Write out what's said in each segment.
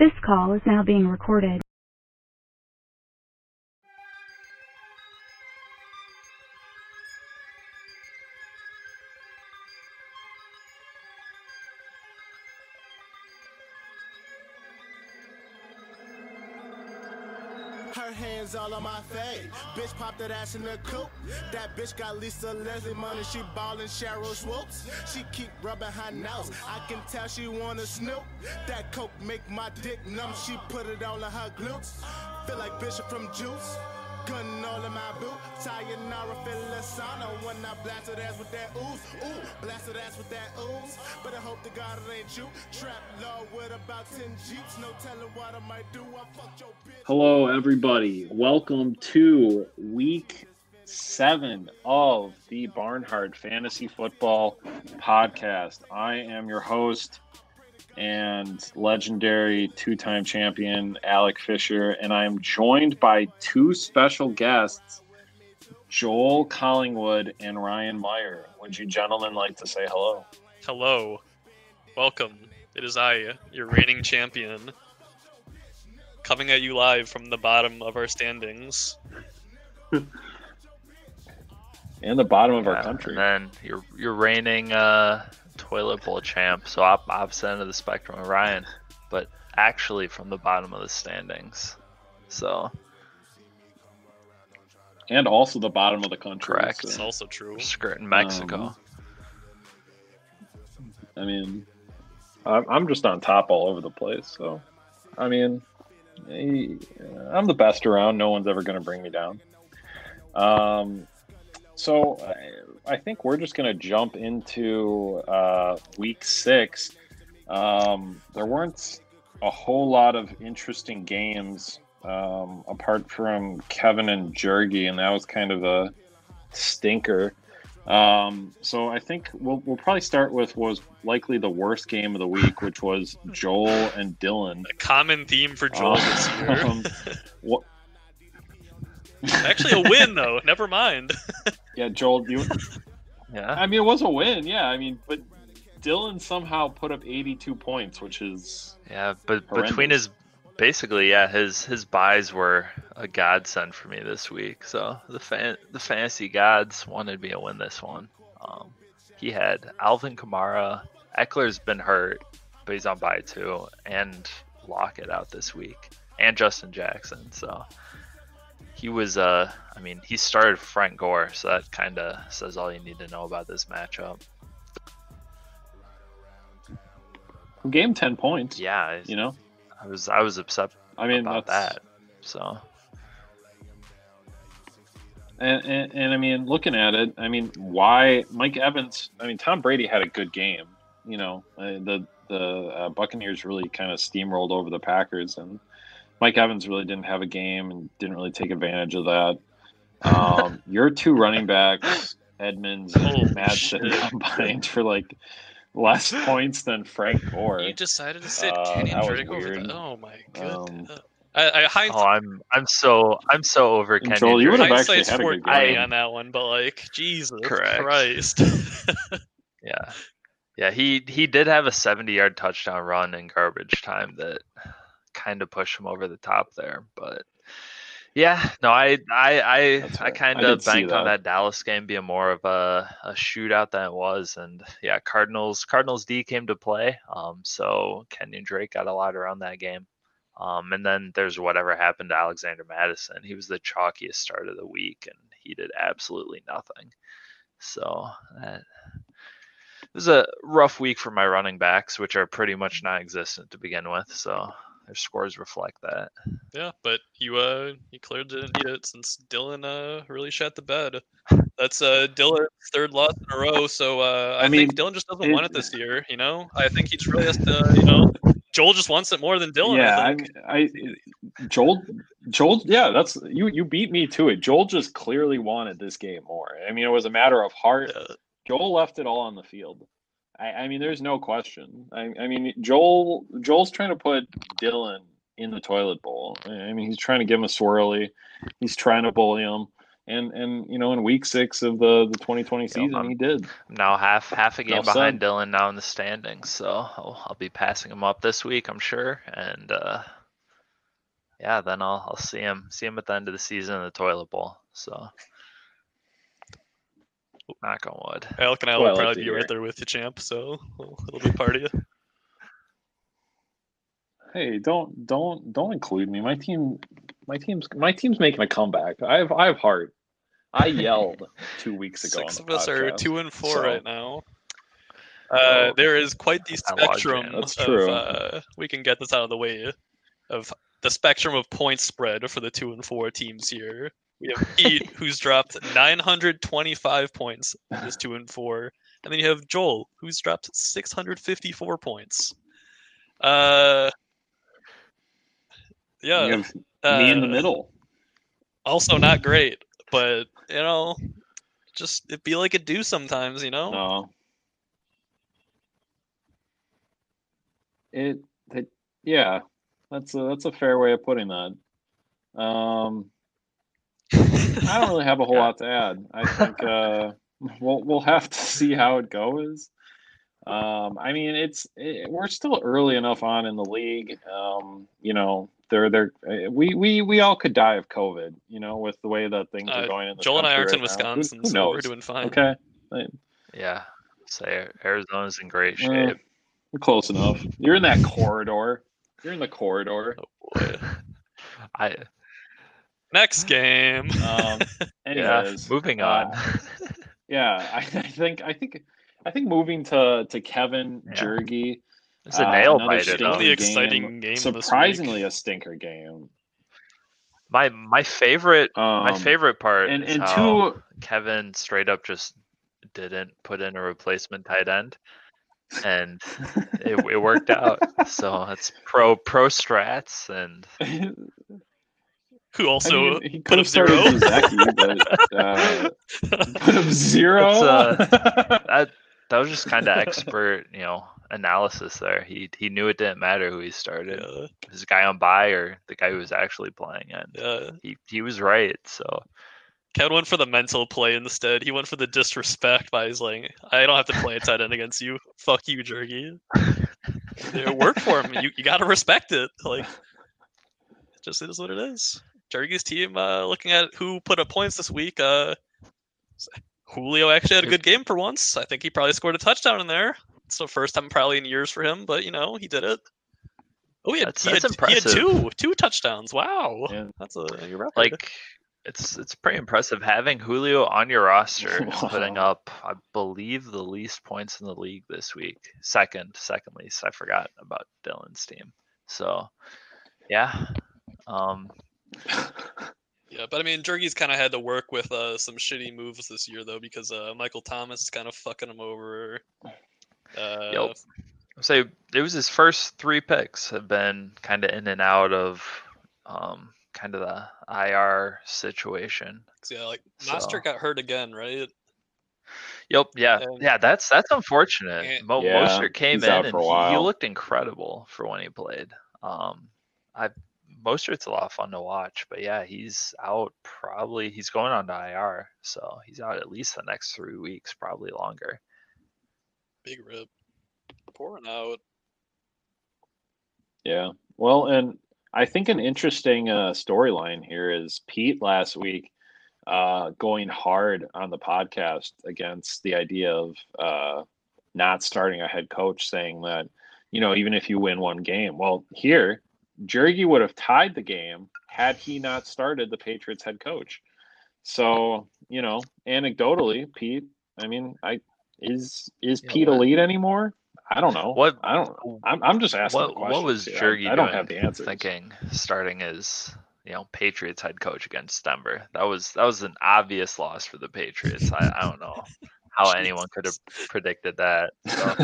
This call is now being recorded. Bitch popped that ass in the coop. That bitch got Lisa Leslie money. She ballin' Sheryl Swoopes. She keep rubbing her nose. I can tell she wanna snoop. That coke make my dick numb. She put it all on her glutes. Feel like Bishop from Juice. Gun all in my boot. Sayonara, sauna when I blast her ass with that ooze. Ooh, blast her ass with that ooze. But I hope to God it ain't you. Trap law with about 10 Jeeps. No telling what I might do. I fucked your bitch. Hello, everybody. Welcome to week seven of the Barnhart Fantasy Football Podcast. I am your host and legendary two time champion, Alec Fisher, and I am joined by two special guests, Joel Collingwood and Ryan Meyer. Would you gentlemen like to say hello? Hello. Welcome. It is I, your reigning champion, coming at you live from the bottom of our standings. And the bottom of our Yeah, country. And then you're you're reigning uh, toilet bowl champ, so op- opposite end of the spectrum of Ryan, but actually from the bottom of the standings. So And also the bottom of the country. Correct. It's so- also true. skirting Mexico. Um, I mean, I'm I'm just on top all over the place. So, I mean, eh, I'm the best around. No one's ever going to bring me down. Um, so I, think we're just going to jump into uh, week six. Um, there weren't a whole lot of interesting games um, apart from Kevin and Jergy, and that was kind of a stinker. Um, so I think we'll, we'll probably start with what was likely the worst game of the week, which was Joel and Dylan. A common theme for Joel this year. Um, Actually, a win though. Never mind. yeah, Joel, you, Yeah. I mean, it was a win. Yeah, I mean, but Dylan somehow put up 82 points, which is Yeah, but Horrendous. between his basically, yeah, his his byes were a godsend for me this week. So the fan the fantasy gods wanted me to win this one. Um, he had Alvin Kamara, Ekeler's been hurt, but he's on bye too, and Lockett out this week, and Justin Jackson. So he was, uh, I mean, he started Frank Gore, so that kind of says all you need to know about this matchup. game 10 points. Yeah, I, You know, I was I was upset I mean, about that's, that. So. And, and, and I mean, looking at it, I mean, why Mike Evans? I mean, Tom Brady had a good game. You know, uh, the the uh, Buccaneers really kind of steamrolled over the Packers, and Mike Evans really didn't have a game and didn't really take advantage of that. Um, your two running backs, Edmonds Holy and Mattison, shit. combined for like less points than Frank Gore. You decided to sit Uh, Kenny that was Drake over weird. the. Oh my Um. I, I hind, Oh, I'm I'm so I'm so over And Kenny. Joel, you Drake. would've actually hindsight's had a good 420 game. on that one, but like Jesus Correct. Christ. Yeah, yeah. He he did have a 70 yard touchdown run in garbage time that kind of push him over the top there, but. Yeah, no, I I I, I kind of banked on that. that Dallas game being more of a, a shootout than it was, and yeah, Cardinals Cardinals D came to play, um, so Kenyan Drake got a lot around that game, um, and then there's whatever happened to Alexander Mattison. He was the chalkiest start of the week, and he did absolutely nothing. So that it was a rough week for my running backs, which are pretty much non-existent to begin with. So their scores reflect that. Yeah, but you uh you clearly didn't need it since Dylan uh really shat the bed. That's uh Dylan's third loss in a row, so uh I, I think mean, Dylan just doesn't it- want it this year, you know? I think he just really has to, you know, Joel just wants it more than Dylan. yeah, I I, think. I, Joel, Joel, yeah, that's you. You beat me to it. Joel just clearly wanted this game more. I mean, it was a matter of heart. Yeah. Joel left it all on the field. I, I mean, there's no question. I, I mean, Joel, Joel's trying to put Dylan in the toilet bowl. I mean, he's trying to give him a swirly. He's trying to bully him, And and you know, in week six of the the 2020 season, he did. Now half half a game Enough behind said. Dylan now in the standings, so I'll, I'll be passing him up this week, I'm sure. And uh, yeah, then I'll I'll see him see him at the end of the season in the toilet bowl. So knock on wood. Alec and I Well, will like probably be hear. right there with you, champ. So we'll- it'll be part of you. Hey, don't don't don't include me. My team, my team's my team's making a comeback. I have I have heart. I yelled two weeks ago. Six on of the us are two and four so- right now. Uh, Oh. there is quite the I logged in. spectrum That's of. true. Uh, we can get this out of the way. Of the spectrum of point spread for the two and four teams here. We have Pete, who's dropped 925 points, is two and four, and then you have Joel, who's dropped 654 points. Uh, yeah, have me in the uh, middle. also not great, but you know, just it be like it do sometimes, you know. No. It, it yeah, that's a that's a fair way of putting that. Um, I don't really have a whole Yeah. lot to add. I think uh, we'll we'll have to see how it goes. Um, I mean, it's it, we're still early enough on in the league. Um, you know, they're they're uh, we we we all could die of COVID. You know, with the way that things Uh, are going in the Joel and I aren't country in right now. Who- Wisconsin, who, so we're doing fine. Okay, Yeah, say Arizona's in great Uh, shape. we're close enough. You're in that corridor. You're in the corridor. Oh boy. I Next game. Um, yeah. anyways, Moving uh, on. yeah, I, I think I think I think moving to to Kevin Yeah. Jergy, it's a uh, nail another biter. stinker though. Only game, exciting game surprisingly a stinker game. My my favorite Um, my favorite part and is and how two Kevin straight up just didn't put in a replacement tight end, and it, it worked out. So it's pro pro strats and Who I also mean, he could have started zero. Zuzeki, but uh, put up zero. That's, that that was just kind of expert, you know, analysis there. He he knew it didn't matter who he started. yeah, His guy on bye or the guy who was actually playing, and yeah. he he was right. So Kevin went for the mental play instead. He went for the disrespect by his like, I don't have to play a tight end against you. Fuck you, Jerky. It worked for him. You you gotta respect it. Like it just is what it is. Jerky's team uh looking at who put up points this week, uh Julio actually had a good game for once. I think he probably scored a touchdown in there. It's the first time probably in years for him, but you know, he did it. Oh, he had, That's- he, that's had, he had two two touchdowns. Wow, Yeah. that's a your record. like it's it's pretty impressive having Julio on your roster and putting up I believe the least points in the league this week. Second, second least. I forgot about Dylan's team. So yeah. Um Yeah, but I mean, Jergy's kind of had to work with uh, some shitty moves this year, though, because uh, Michael Thomas is kind of fucking him over. Uh, Yep. so it was his first three picks have been kind of in and out of um kind of the IR situation. yeah, like Mostert So- got hurt again, right? Yep. Yeah. And- yeah. That's that's unfortunate. And- Mo- Yeah, Mostert came in and he, he looked incredible for when he played. Um, I Mostert's a lot of fun to watch, but yeah, he's out. Probably he's going on to IR, so he's out at least the next three weeks, probably longer. Big rip. Pouring out. Yeah. Well, and I think an interesting uh, storyline here is Pete last week uh, going hard on the podcast against the idea of uh, not starting a head coach, saying that, you know, even if you win one game. Well, here, Jergy would have tied the game had he not started the Patriots head coach. So, you know, anecdotally, Pete, I mean, I is is Yeah, Pete a what- lead anymore? I don't know. What- I don't. I'm, I'm just asking. What what was here. I- I, don't have the answer. thinking starting as you know Patriots head coach against Denver? That was that was an obvious loss for the Patriots. I, I don't know how anyone could have predicted that. So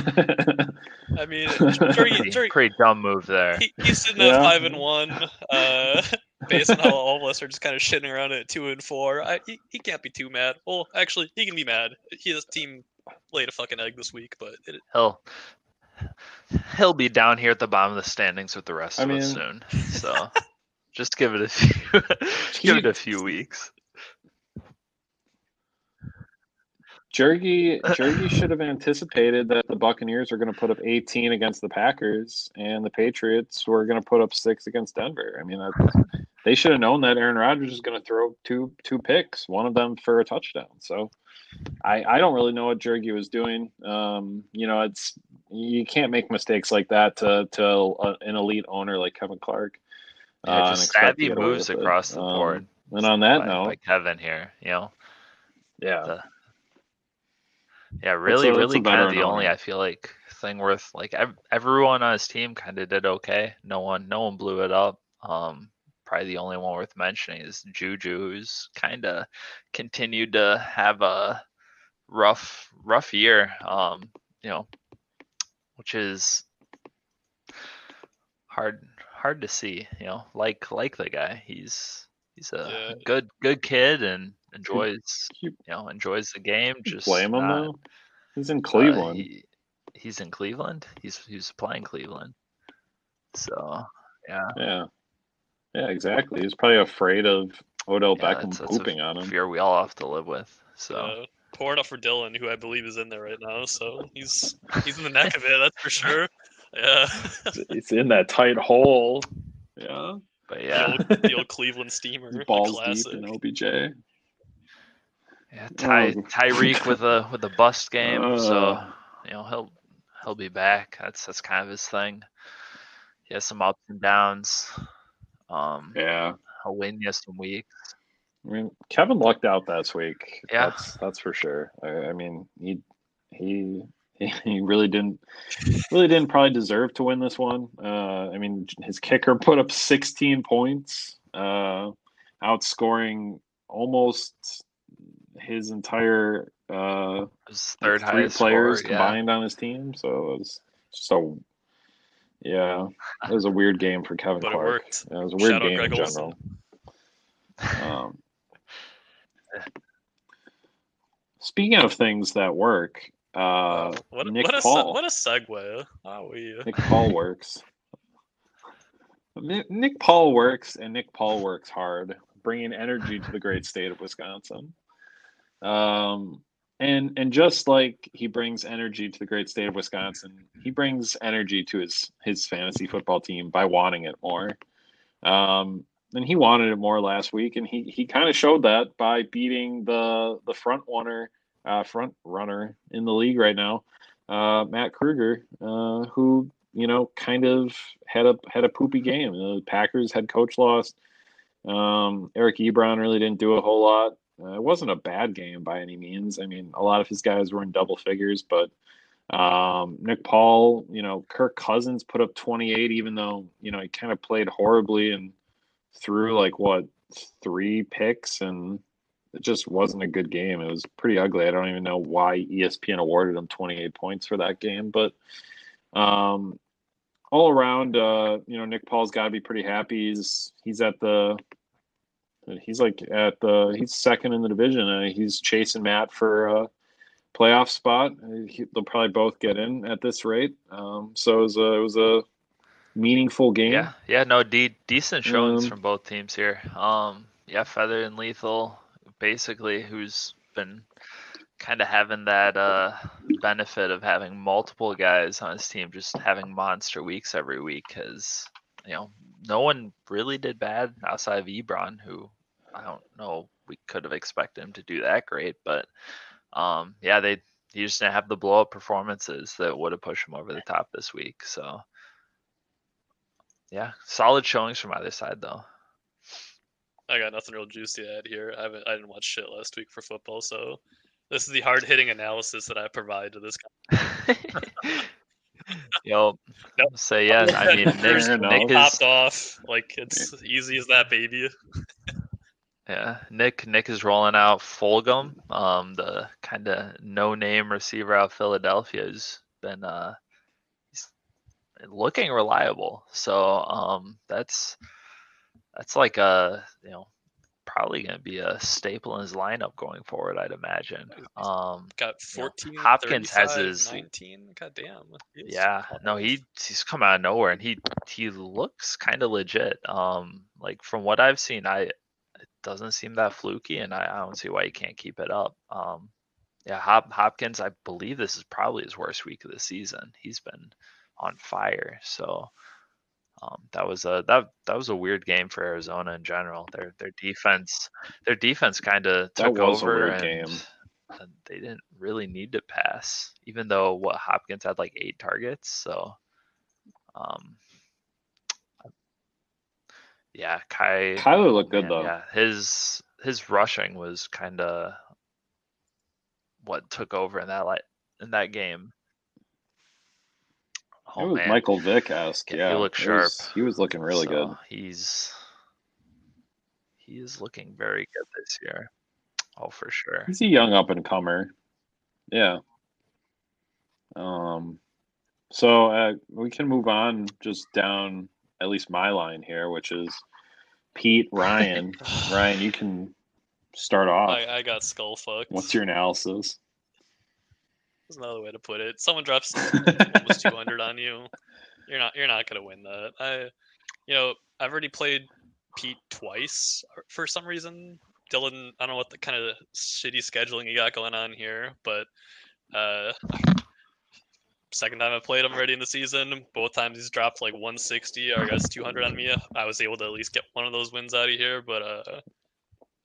I mean, Jergy, pretty, Jergy, pretty dumb move there. he, he's sitting Yeah. at five and one. Uh, based on how all of us are just kind of shitting around at two and four, I, he, he can't be too mad. Well, actually, he can be mad. His team laid a fucking egg this week, but it, He'll he'll be down here at the bottom of the standings with the rest I of us soon. So just give it a few give it a few weeks. Jergy Jergy should have anticipated that the Buccaneers are going to put up 18 against the Packers and the Patriots were going to put up six against Denver. I mean, they should have known that Aaron Rodgers is going to throw two two picks, one of them for a touchdown. So I I don't really know what Jergy was doing. Um, you know, it's you can't make mistakes like that to to a, an elite owner like Kevin Clark. Yeah, uh, just savvy moves with it. across the Um, board. And on that by, note, by Kevin here, you know, yeah, the- yeah, really, a- really kind of the only. I feel like thing worth like ev- everyone on his team kind of did okay. No one, no one blew it up. Um, probably the only one worth mentioning is Juju, who's kind of continued to have a rough, rough year. Um, you know, which is hard, hard to see. You know, like like the guy, he's he's a Yeah. good good kid and enjoys you you know enjoys the game. Just blame him though. He's in uh, Cleveland. he- he's in Cleveland. He's he's playing Cleveland. So yeah, Yeah. Yeah, exactly. He's probably afraid of Odell yeah, Beckham that's, that's a pooping on him. fear we all have to live with. So Uh, poor enough for Dylan, who I believe is in there right now. So he's he's in the neck of it, that's for sure. Yeah. It's in that tight hole. Yeah. But The yeah, old, the old Cleveland steamer. the Balls classic. deep in OBJ. yeah Ty. Tyreek with a with a bust game. so Uh, you know he'll he'll be back. That's that's kind of his thing. He has some ups and downs. Um, yeah. he'll win you some weeks. I mean, Kevin lucked out this week. Yeah. That's that's for sure. I, I mean, he he he really didn't really didn't probably deserve to win this one. Uh, I mean, his kicker put up 16 points, uh, outscoring almost his entire uh, His third three highest players score, yeah. combined on his team. So it was so. Yeah, it was a weird game for Kevin But Clark. worked. Yeah, it was a weird Shout game in general. Um, speaking of things that work, uh, what, a- Nick what a Paul. what a segue. Wow, we Nick Paul works. Ni- Nick Paul works, and Nick Paul works hard, bringing energy to the great state of Wisconsin. Um, and and just like he brings energy to the great state of Wisconsin, he brings energy to his his fantasy football team by wanting it more. Um, and he wanted it more last week, and he he kind of showed that by beating the the front runner uh, front runner in the league right now, uh, Matt Kruger, uh, who you know kind of had a had a poopy game. The Packers head coach lost. Um, Eric Ebron really didn't do a whole lot. Uh, it wasn't a bad game by any means. I mean, a lot of his guys were in double figures, but um, Nick Paul, you know, Kirk Cousins put up 28, even though you know he kind of played horribly and threw like what three picks and it just wasn't a good game. It was pretty ugly. I don't even know why ESPN awarded him 28 points for that game, but um, all around, uh, you know, Nick Paul's got to be pretty happy. He's he's at the he's like at the he's second in the division. Uh, he's chasing Matt for a playoff spot. He- they'll probably both get in at this rate. Um, so it was a, it was a meaningful game. Yeah, yeah, no, de- decent showings Um, from both teams here. Um, yeah, Feather and Lethal, basically, who's been kind of having that uh benefit of having multiple guys on his team, just having monster weeks every week, because you know no one really did bad outside of Ebron, who I don't know we could have expected him to do that great, but um, yeah, they he just didn't have the blow up performances that would have pushed him over the top this week. So yeah, solid showings from either side though. I got nothing real juicy to add here. I haven't I didn't watch shit last week for football, so this is the hard hitting analysis that I provide to this. Guy. Yo, Nope. say yeah. I mean, Nick. Nick is Popped off like it's easy as that, baby. yeah. Nick Nick is rolling out Fulgham, um, the kind of no name receiver out of Philadelphia has been uh, looking reliable. So um, that's that's like a you know probably going to be a staple in his lineup going forward. I'd imagine. Um, Got 14, Hopkins has his- 19. God damn. Yeah, no, he he's come out of nowhere and he he looks kind of legit. Um, like from what I've seen, I it doesn't seem that fluky, and I, I don't see why he can't keep it up. Um, yeah, Hop, Hopkins, I believe this is probably his worst week of the season. He's been on fire. So um, that was a that that was a weird game for Arizona in general. Their their defense their defense kind of took over and, game. and they didn't really need to pass, even though what Hopkins had like eight targets. So um, yeah, Kai Kyler looked good though. Yeah, his his rushing was kind of what took over in that like in that game. It Oh was man, Michael Vick esque. Yeah, he looked it was- sharp. he was looking really good. So He's he is looking very good this year. Oh, for sure. He's a young up and comer. Yeah. Um. So uh, we can move on just down at least my line here, which is Pete Ryan. Ryan, you can start off. I, I got skull fucked. What's your analysis? There's another way to put it. Someone drops almost 200 on you. You're not. You're not gonna win that. I, you know, I've already played Pete twice for some reason. Dylan, I don't know what the kind of shitty scheduling you got going on here, but uh, second time I played him already in the season. Both times he's dropped like 160 or I guess 200 on me. I was able to at least get one of those wins out of here, but uh,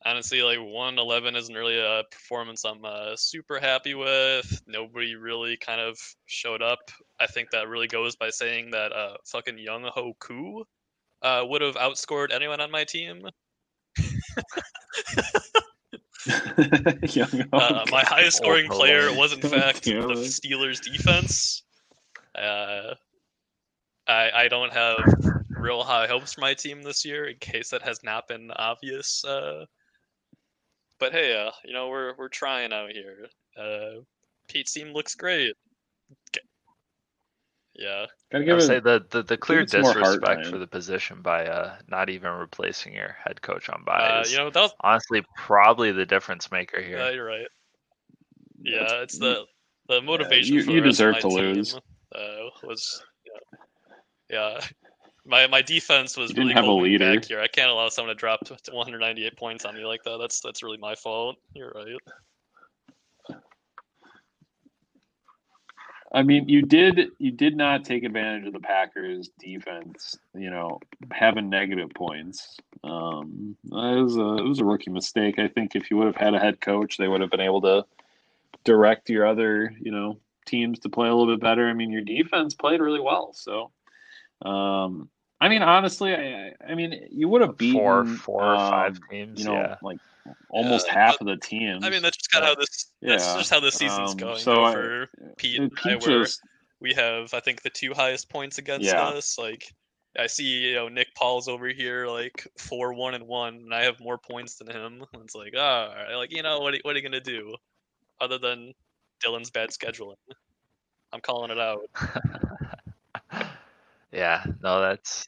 honestly, like 111 isn't really a performance I'm uh, super happy with. Nobody really kind of showed up. I think that really goes by saying that uh, fucking Young Ho Koo uh, would have outscored anyone on my team. Young Uh, my highest scoring player was in fact the. Steelers defense. Uh, I I don't have real high hopes for my team this year, in case that has not been obvious. Uh, but hey, uh, you know we're we're trying out here. Uh, Pete's team looks great. G- Yeah, Gotta I give would it. say the, the, the clear it some more heart, disrespect for the position by uh, not even replacing your head coach on uh, byes. you know that was, honestly probably the difference maker here. Yeah, you're right. Yeah, That's- it's the the motivation. you- for you the rest deserve my to team, lose. Uh, was yeah, yeah. My my defense was You didn't really have a holding leader. back here. I can't allow someone to drop to to 198 points on me like that. That's that's really my fault. You're right. I mean, you did you did not take advantage of the Packers defense. You know, having negative points. Um, it was a it was a rookie mistake. I think if you would have had a head coach, they would have been able to direct your other you know teams to play a little bit better. I mean, your defense played really well. So, um, I mean, honestly, I I- I mean, you would have beaten four four or five um, teams. You know, yeah. like almost Yeah, half of the teams. I mean, that's just kind of how this. Yeah. That's just how this season's um, going so I- for Pete Dude, and I, where just, we have, I think, the two highest points against Yeah. us. Like, I see, you know, Nick Paul's over here like four one and one, and I have more points than him. And it's like, ah, like you know, what? Are, what are you gonna do, other than Dylan's bad scheduling? I'm calling it out. yeah, no, that's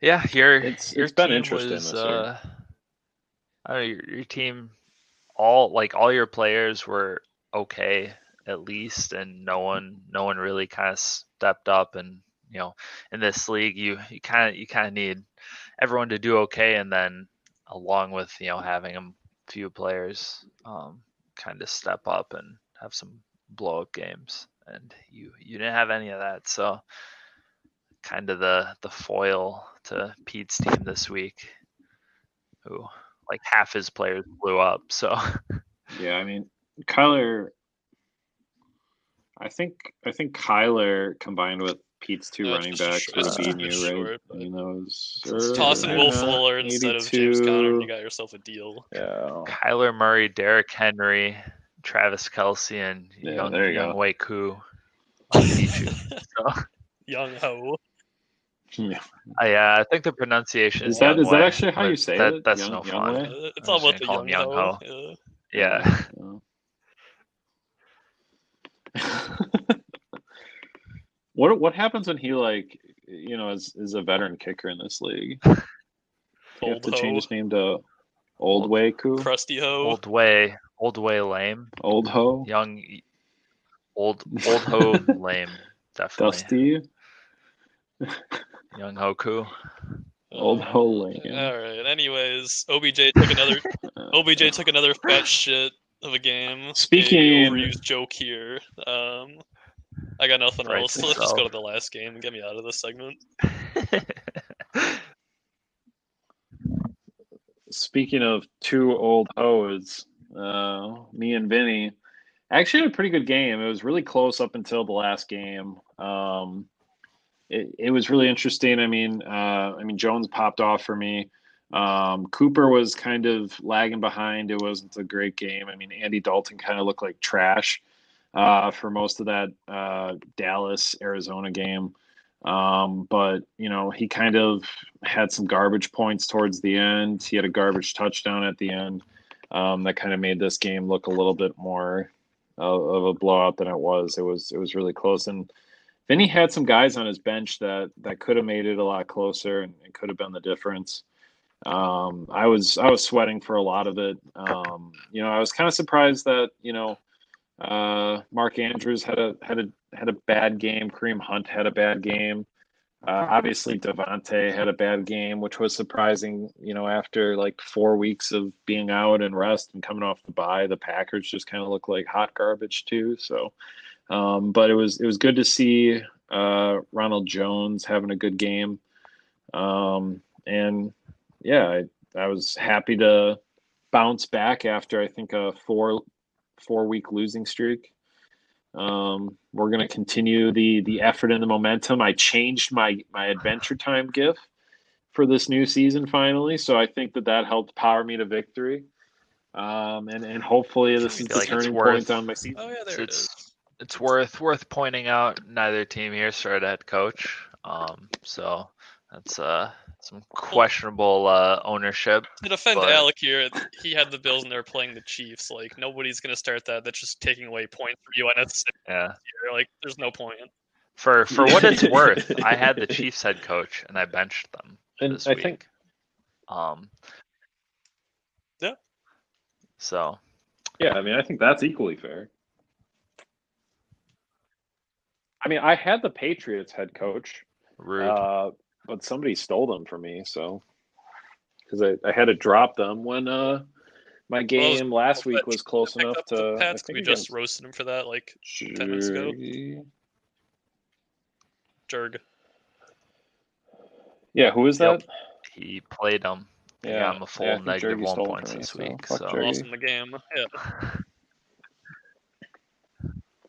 yeah. Your It's- your it's been interesting was, uh, I don't know, your, your team, all like all your players were okay at least, and no one no one really kind of stepped up. And you know, in this league, you you kind of you kind of need everyone to do okay, and then along with you know having a few players um, kind of step up and have some blow up games and you you didn't have any of that so kind of the the foil to Pete's team this week who like half his players blew up so Yeah, I mean, Kyler. I think I think Kyler combined with Pete's two Yeah, running backs would have just a beaten you, right? short, I mean, that was It's Toss Uh, Will Fuller instead of James Conner, and you got yourself a deal. Yeah, Kyler Murray, Derrick Henry, Travis Kelce, and Yeah, young there you young go. Wei Koo on beat you. So Young Ho. Yeah. uh, I think the pronunciation Is is that- that actually how you say that, it? That's Young- no fun. Wei? Uh, It's all about the call Young, him Young Ho. Ho. Yeah. Yeah. what what happens when he like you know is is a veteran kicker in this league? You have to Ho. change his name to Old Way Koo, Crusty Ho. Old Way, Old Way lame, Old Ho, young, old Old Ho lame, definitely. Dusty, Young Hoku. Old Uh, All right. Anyways, OBJ took another OBJ took another fat shit of a game. a Speaking- overused joke here. Um, I got nothing Right, else. Let's just go to the last game and get me out of this segment. Speaking of two old hoes, uh, me and Vinny actually had a pretty good game. It was really close up until the last game. Um, it, it was really interesting. I mean, uh, I mean Jones popped off for me. Um, Cooper was kind of lagging behind. It wasn't a great game. I mean, Andy Dalton kind of looked like trash uh, for most of that uh, Dallas Arizona game. Um, but you know, he kind of had some garbage points towards the end. He had a garbage touchdown at the end um, that kind of made this game look a little bit more uh, of a blowout than it was. It was it was really close, and Vinny had some guys on his bench that that could have made it a lot closer and it could have been the difference. Um, I was I was sweating for a lot of it. Um, you know, I was kind of surprised that you know uh, Mark Andrews had a had a had a bad game. Kareem Hunt had a bad game. Uh, obviously, Davante had a bad game, which was surprising. You know, after like four weeks of being out and rest and coming off the bye, the Packers just kind of look like hot garbage too. So, um, but it was it was good to see uh, Ronald Jones having a good game, um, and yeah, I, I was happy to bounce back after I think a four four week losing streak. Um, we're going to continue the the effort and the momentum. I changed my my Adventure Time GIF for this new season finally, so I think that that helped power me to victory. Um, and and hopefully this is the like turning worth- point on my season. Oh yeah, there it it's, is. It's worth worth pointing out neither team here started head coach. Um, so that's uh some questionable uh ownership. To defend but- Alec here, he had the Bills and they're playing the Chiefs. Like nobody's gonna start that. That's just taking away points from you. And it's Yeah. like there's no point. For for what it's worth, I had the Chiefs head coach and I benched them And this I week. think Um. Yeah. So yeah, I mean I think that's equally fair. I mean, I had the Patriots head coach, rude. uh, but somebody stole them from me. So because I, I had to drop them when uh, my game last well, week was close enough up the to. I Pats. think We just against roasted him for that. Like 10 minutes ago. Jerry- Jerg. Yeah, who is Yep. that? he played them. Yeah, I'm a full yeah, negative Jergy one stole it points me, this so week. fuck So Jergy. Lost in the game. Yeah.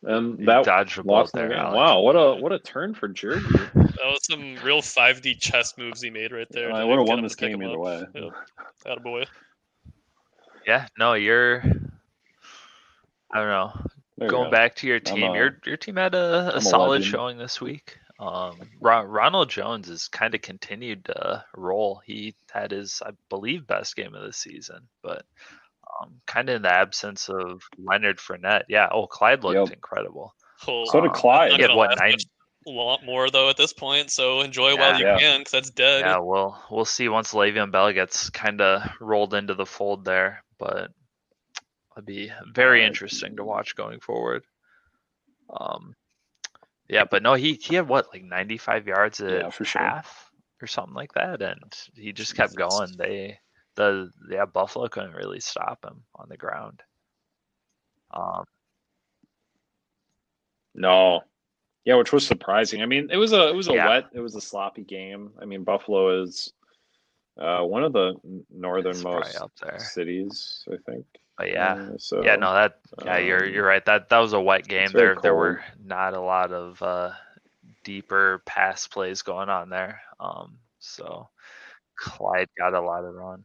And you that dodged lost bullet in the there. Alex. Wow, what a what a turn for Jergy. That was some real 5D chess moves he made right there. I to would have get won him this to pick game him either up. way. Yep. Attaboy. Yeah, no, you're. I don't know. There Going go. back to your team, a- your your team had a, I'm a a solid legend. showing this week. Um, Ro- Ronald Jones has kind of continued to roll. He had his, I believe, best game of the season, but um, kind of in the absence of Leonard Fournette. Yeah. Oh, Clyde looked Yep. incredible. Cool. So did Um, Clyde. Not He had what last nine? a lot more though at this point. So enjoy while you Yeah. can, because that's dead. Yeah, well, we'll see once Le'Veon Bell gets kind of rolled into the fold there, but it'd be very interesting to watch going forward. Um, yeah, but no, he he had what like 95 yards at Yeah, for sure. half or something like that, and he just kept going. They the yeah Buffalo couldn't really stop him on the ground. Um, No. Yeah, which was surprising. I mean, it was a it was a Yeah. wet, it was a sloppy game. I mean, Buffalo is uh, one of the n- it's probably northernmost cities, I think. But yeah, Uh, so yeah, no, that yeah, you're um, you're right. That that was a wet game. There there were not a lot of uh, deeper pass plays going on there. Um, so Clyde got a lot of run.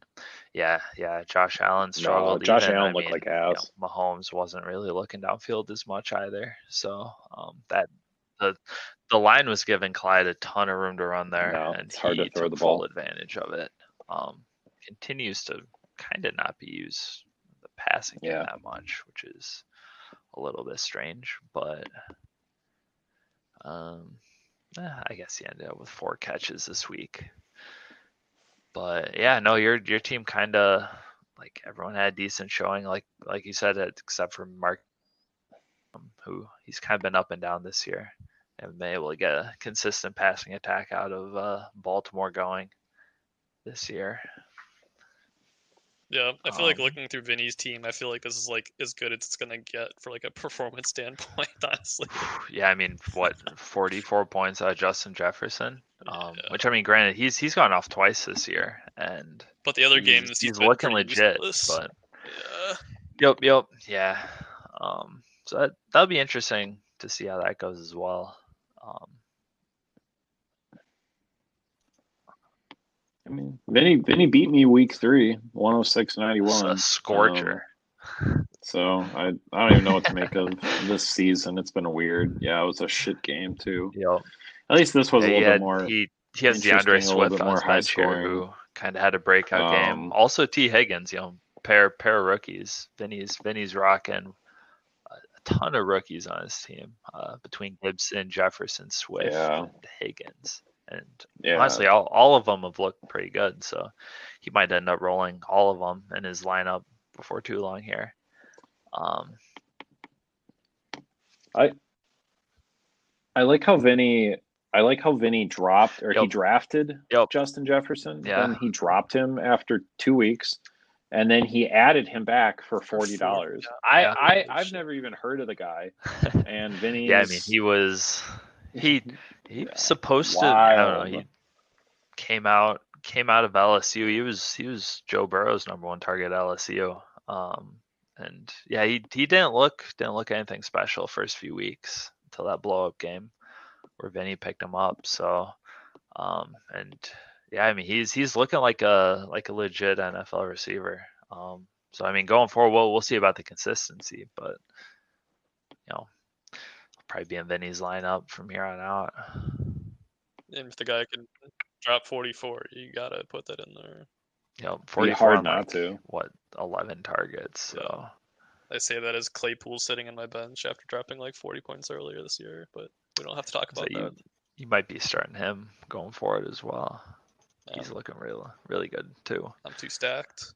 Yeah, yeah. Josh Allen struggled. Josh even. Allen I looked mean, like you know, ass. Mahomes wasn't really looking downfield as much either. So um, that the the line was giving Clyde a ton of room to run there, No, and it's hard he to throw took the full ball. advantage of it. Um, continues to kind of not be used the passing game Yeah. that much, which is a little bit strange. But um, eh, I guess he ended up with four catches this week. But yeah, no, your your team kind of like everyone had a decent showing, like like you said, except for Mark, um, who he's kind of been up and down this year, and been able to get a consistent passing attack out of uh, Baltimore going this year. Yeah, I feel like Um, looking through Vinny's team, I feel like this is like as good as it's gonna get for like a performance standpoint, honestly. Yeah, I mean, what, 44 points out of Justin Jefferson? Um, Yeah. which I mean, granted, he's he's gone off twice this year, and But the other he's, games he's looking legit. useless. But yeah. yep, yep, yeah. Um, so that that'll be interesting to see how that goes as well. Um, I mean, Vinny Vinny beat me week three, 106 91. a scorcher. So I I don't even know what to make of this season. It's been weird. Yeah, it was a shit game too. Yep. At least this was Yeah, a he, little had- bit more. he he has D'Andre Swift on more his bench here, high-scoring. who kind of had a breakout game. Um, Also, Tee Higgins, you know, pair pair of rookies. Vinny's Vinny's rocking a, a ton of rookies on his team uh, between Gibson, Jefferson, Swift, Yeah. and Higgins. And Yeah, honestly, all, all of them have looked pretty good. So he might end up rolling all of them in his lineup before too long here. Um, I like how Vinny. I like how Vinny dropped or he drafted Yep. Justin Jefferson. Yeah. Then he dropped him after two weeks, and then he added him back for forty dollars. I, Yeah. I I've never even heard of the guy, and Vinny. yeah, I mean, he was he he was supposed to. I don't know. He came out came out of LSU. He was he was Joe Burrow's number one target at LSU. Um, and yeah, he he didn't look didn't look anything special first few weeks until that blow up game where Vinny picked him up. So, um, and yeah, I mean he's he's looking like a like a legit NFL receiver. Um, so I mean going forward, we'll we'll see about the consistency, but you know, probably be in Vinny's lineup from here on out. And if the guy can drop 44, you gotta put that in there. You know, 44 hard on, not like, to. what 11 targets. Yeah. So I say that as Claypool sitting in my bench after dropping like 40 points earlier this year, but we don't have to talk So about you, that. you might be starting him going forward as well. He's Um, looking real really good too. I'm too stacked.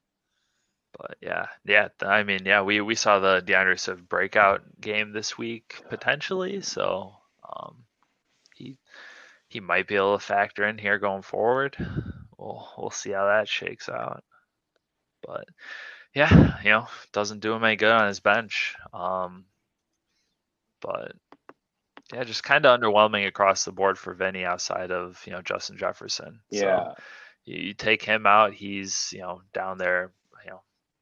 But yeah, yeah. I mean, yeah, we we saw the D'Andre Swift breakout game this week potentially. So um, he he might be able to factor in here going forward. We'll we'll see how that shakes out. But yeah, you know, doesn't do him any good on his bench. Um, but yeah, just kind of underwhelming across the board for Vinny outside of you know Justin Jefferson. So, Yeah, you, you take him out, he's you know down there,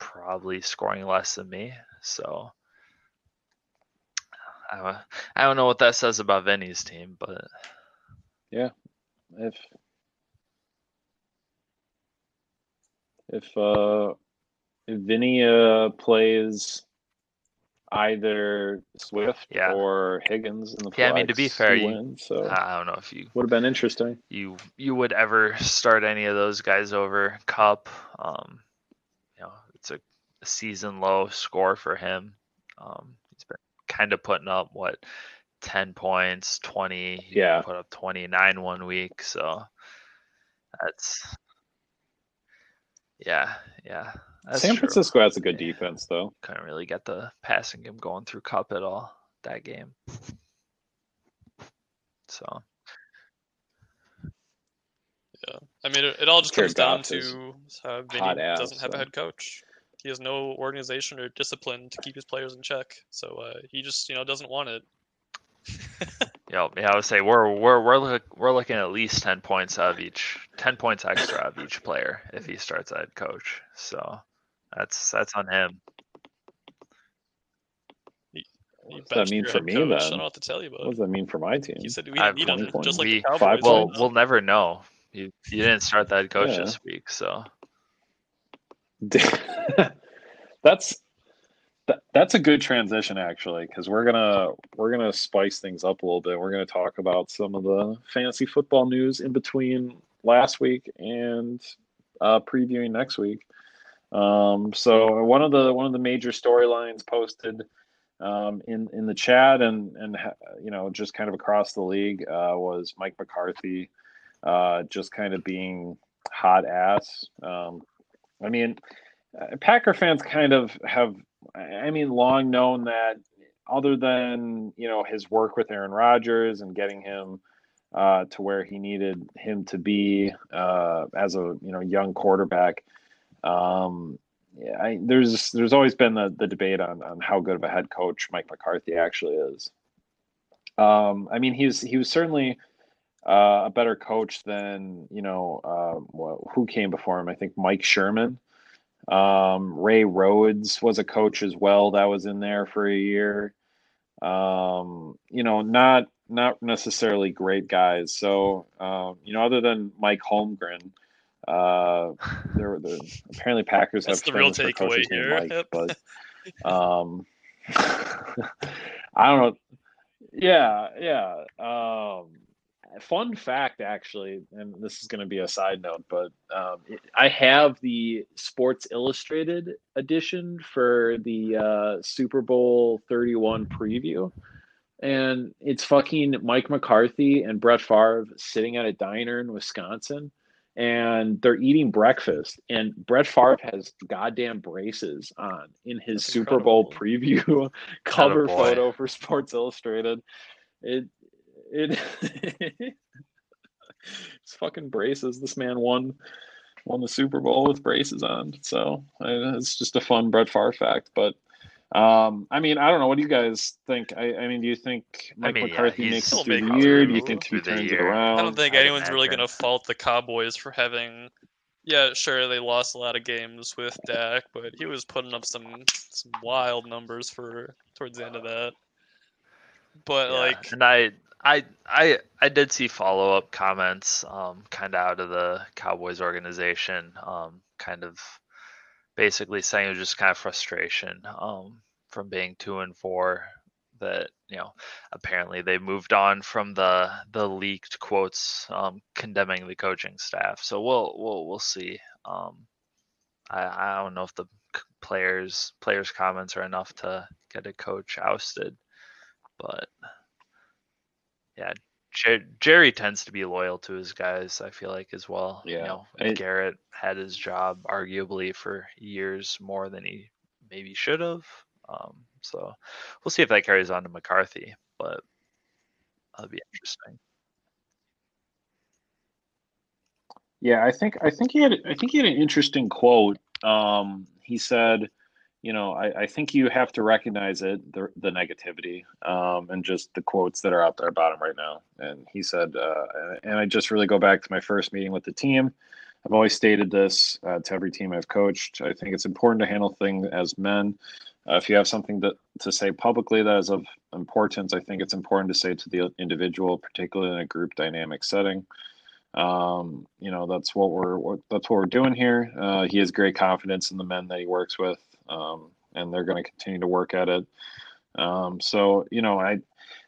probably scoring less than me. So I don't, I don't know what that says about Vinny's team, but yeah, if if uh if Vinny uh plays either Swift Yeah. or Higgins in the playoffs, Yeah, I mean, to be fair, you- wins, so I don't know if you would have been interesting. you you would ever start any of those guys over Kupp. Um, you know, it's a, a season low score for him. Um, he's been kind of putting up what ten points, twenty. he Yeah. put up twenty nine one week. So that's yeah, yeah. That's San true. Francisco has a good defense, though. couldn't really get the passing game going through Kupp at all that game. So Yeah. I mean, it, it all just Jared comes down Goff is to how Vinny hot ass, doesn't have so. a head coach. He has no organization or discipline to keep his players in check. So uh, he just, you know, doesn't want it. Yeah, yeah, I would say we're we're we're look, we're looking at least ten points of each, ten points extra of each player if he starts at head coach. So that's that's on him. What does that mean for me, coach. I then? don't know what to tell you, What does that mean for my team? he said we I- didn't need him, 20 just like we the Cowboys. five Well, points. we'll never know. You you didn't start that coach Yeah. this week, so that's that, that's a good transition actually because we're gonna we're gonna spice things up a little bit. We're gonna talk about some of the fantasy football news in between last week and uh, previewing next week. Um, so one of the one of the major storylines posted um, in in the chat and and you know just kind of across the league uh, was Mike McCarthy uh, just kind of being hot ass. Um, I mean uh, Packer fans kind of have, I mean, long known that other than you know his work with Aaron Rodgers and getting him uh, to where he needed him to be uh, as a you know young quarterback, um, yeah, I, there's there's always been the, the debate on on how good of a head coach Mike McCarthy actually is. Um, I mean, he's he was certainly uh, a better coach than you know um, well, who came before him. I think Mike Sherman. Um, Ray Rhodes was a coach as well. That was in there for a year. Um, you know, not not necessarily great guys. So um, you know, other than Mike Holmgren, uh, there, there apparently Packers That's have the real takeaway here. Mike, Yep. but um, I don't know. Yeah, yeah. Um, fun fact, actually, and this is going to be a side note, but um, I have the Sports Illustrated edition for the uh, Super Bowl 31 preview. And it's fucking Mike McCarthy and Brett Favre sitting at a diner in Wisconsin and they're eating breakfast. And Brett Favre has goddamn braces on in his That's Super Bowl preview cover photo for Sports Illustrated. It it it's fucking braces. This man won won the Super Bowl with braces on. So it's just a fun Brett Favre fact. But um, I mean, I don't know. What do you guys think? I, I mean, do you think Mike mean, McCarthy he's makes it He'll through the year? Do you think he through turns it around? I don't think I'd anyone's really gonna fault the Cowboys for having. Yeah, sure, they lost a lot of games with Dak, but he was putting up some some wild numbers for towards the end of that. But Yeah, like, and I, I, I, I did see follow up comments, um, kind of out of the Cowboys organization, um, kind of basically saying it was just kind of frustration, um, from being two and four. That you know, apparently they moved on from the the leaked quotes, um, condemning the coaching staff. So we'll we'll we'll see. Um, I I don't know if the players players comments are enough to get a coach ousted, but yeah, Jer- Jerry tends to be loyal to his guys. I feel like as well. Yeah, you know, I- Garrett had his job arguably for years more than he maybe should have. Um, so we'll see if that carries on to McCarthy, but that'll be interesting. Yeah, I think I think he had I think he had an interesting quote. Um, he said, you know, I, I think you have to recognize it, the the negativity, um, and just the quotes that are out there about him right now. And he said, uh, and I just really go back to my first meeting with the team. I've always stated this uh, to every team I've coached. I think it's important to handle things as men. Uh, if you have something that to say publicly that is of importance, I think it's important to say to the individual, particularly in a group dynamic setting. Um, you know, that's what we're that's what we're doing here. Uh, he has great confidence in the men that he works with, um, and they're going to continue to work at it. Um, so, you know, I,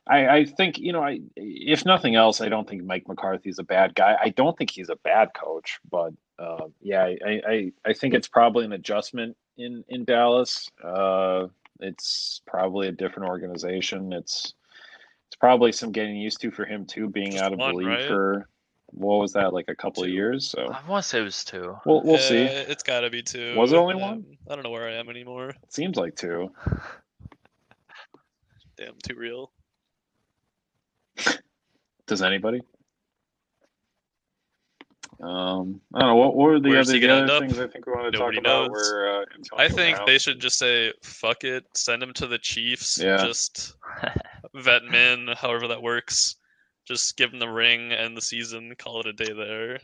I, I think you know, I if nothing else, I don't think Mike McCarthy's a bad guy. I don't think he's a bad coach, but uh, yeah, I, I, I think it's probably an adjustment in in Dallas. Uh, it's probably a different organization. It's it's probably some getting used to for him too, being Just out of the league right? for what was that like a couple of years? So I want to say it was two. we'll we'll uh, see. It's got to be two. Was it only Um, one? I don't know where I am anymore. It seems like two. Damn, too real. Does anybody? Um, I don't know. What, what were the Where's other, the other end up? things I think we want to Nobody talk about? knows. Where uh, I think they should just say fuck it, send him to the Chiefs. Yeah. Just vet men, however that works. Just give him the ring and the season, call it a day there.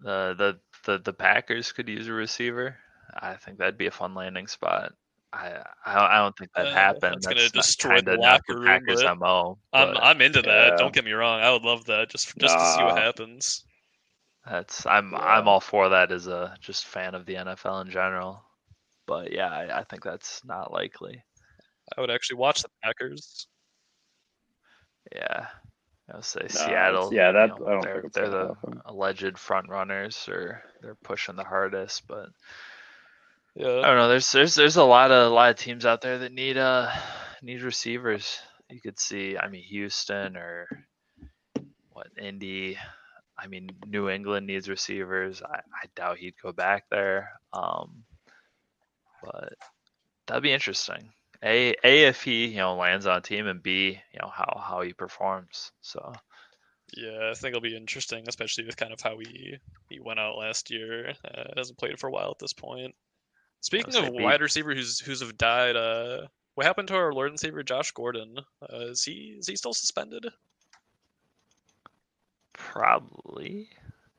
the the the the Packers could use a receiver. I think that'd be a fun landing spot. I I, I don't think that Uh, happened. that's gonna destroy the locker room, Packers but mo. I'm I'm into yeah. that. Don't get me wrong. I would love that just just to see what happens. that's I'm Yeah. I'm all for that as a just fan of the NFL in general. But yeah, I, I think that's not likely. I would actually watch the Packers. Yeah. I would say it's- Seattle. yeah, that- you know, I don't they're, think they're the happen. alleged front runners or they're pushing the hardest, but I don't know. There's there's there's a lot of a lot of teams out there that need uh need receivers. You could see. I mean, Houston or what Indy. I mean, New England needs receivers. I, I doubt he'd go back there. Um, but that'd be interesting. A A if he you know lands on a team and B you know how how he performs. So Yeah, I think it'll be interesting, especially with kind of how he he went out last year. Uh, hasn't played for a while at this point. Speaking of wide receiver who's who's have died, uh, what happened to our Lord and Savior Josh Gordon? Uh, is he is he still suspended? Probably.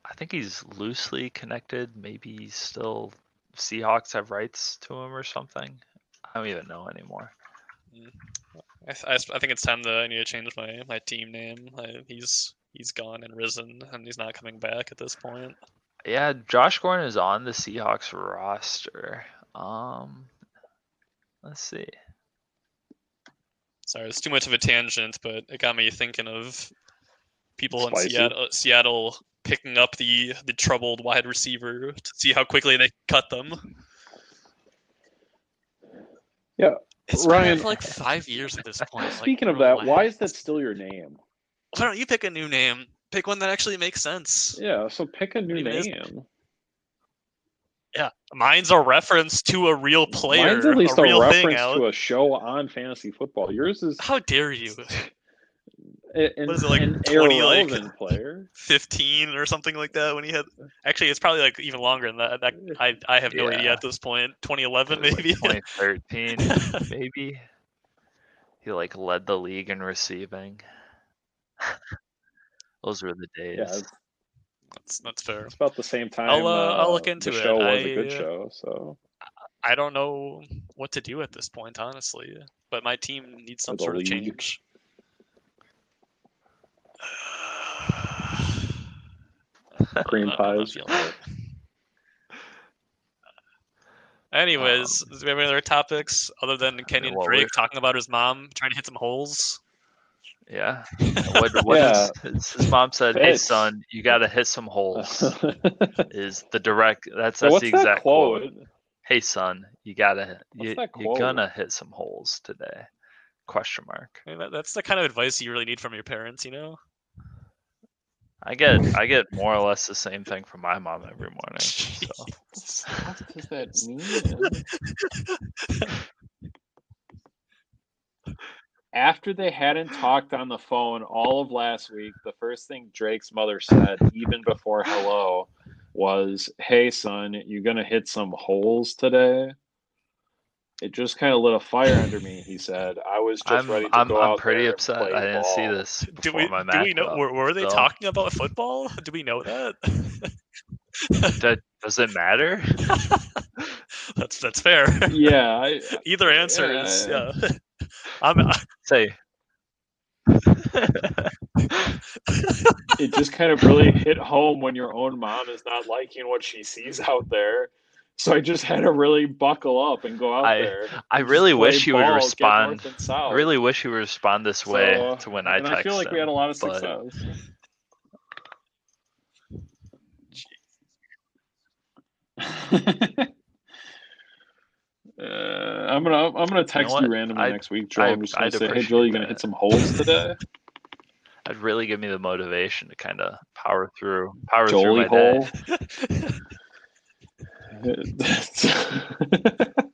I think he's loosely connected. Maybe he's still Seahawks have rights to him or something. I don't even know anymore. I, th- I s- I think it's time that I need to change my my team name. I, he's he's gone and risen, and he's not coming back at this point. Yeah, Josh Gordon is on the Seahawks roster. Um, let's see. Sorry, it's too much of a tangent, but it got me thinking of people in Seattle, Seattle picking up the the troubled wide receiver to see how quickly they cut them. Yeah, It's Ryan- been for like five years at this point. like, Speaking of that, why is that still your name? Why don't you pick a new name? Pick one that actually makes sense. Yeah, so pick a new is- name. Yeah, mine's a reference to a real player, Mine's at least a a, real thing. reference Out. to a show on fantasy football. Yours is How dare you? a- an, What is it, like an 20, like- player. 15 or something like that when he had actually it's probably like even longer than that, that uh, I, I have no idea at this point 2011 It was, like, maybe 2013, maybe. He like led the league in receiving. Those were the days. Yeah, that's, that's fair it's about the same time. I'll, uh, uh I'll look the into it. show was a good uh, show. So i don't know what to do at this point honestly but my team needs some the sort of league. change Cream I'm not- I'm not pies. feeling it. Anyways, um, do we have any other topics other than Kenyan well, Drake talking about his mom trying to hit some holes? Yeah. What what Yeah. is his, his mom said, "Hey son, you got to hit some holes." is the direct that's that's what's the that exact quote? quote. Hey son, you got to you, you're gonna hit some holes today. Question mark. I mean, that, that's the kind of advice you really need from your parents, you know? I get I get more or less the same thing from my mom every morning. So What does that mean? After they hadn't talked on the phone all of last week, the first thing Drake's mother said, even before hello, was, Hey, son, you gonna hit some holes today? It just kind of lit a fire under me, he said. I was just I'm ready to I'm go I'm out pretty there and upset. play I didn't see this Do we, my do we know? matchup, Were, were they so- talking about football? Do we know that? That does it matter? that's that's fair. Yeah, I, Either answer is Yeah. yeah. I'm Say. it just kind of really hit home when your own mom is not liking what she sees out there. So I just had to really buckle up and go out I- there. I really wish you would ball, get respond. north and south. I really wish you would respond this way to when I and text I feel like we him, had a lot of but- success. Uh, I'm gonna I'm gonna text you, what? randomly I'd- next week, Joel. I'd- I'm just gonna I'd say, "Hey, Joel, you gonna hit some holes today?" That'd really give me the motivation to kind of power through power Jolie through my day. hole. I'll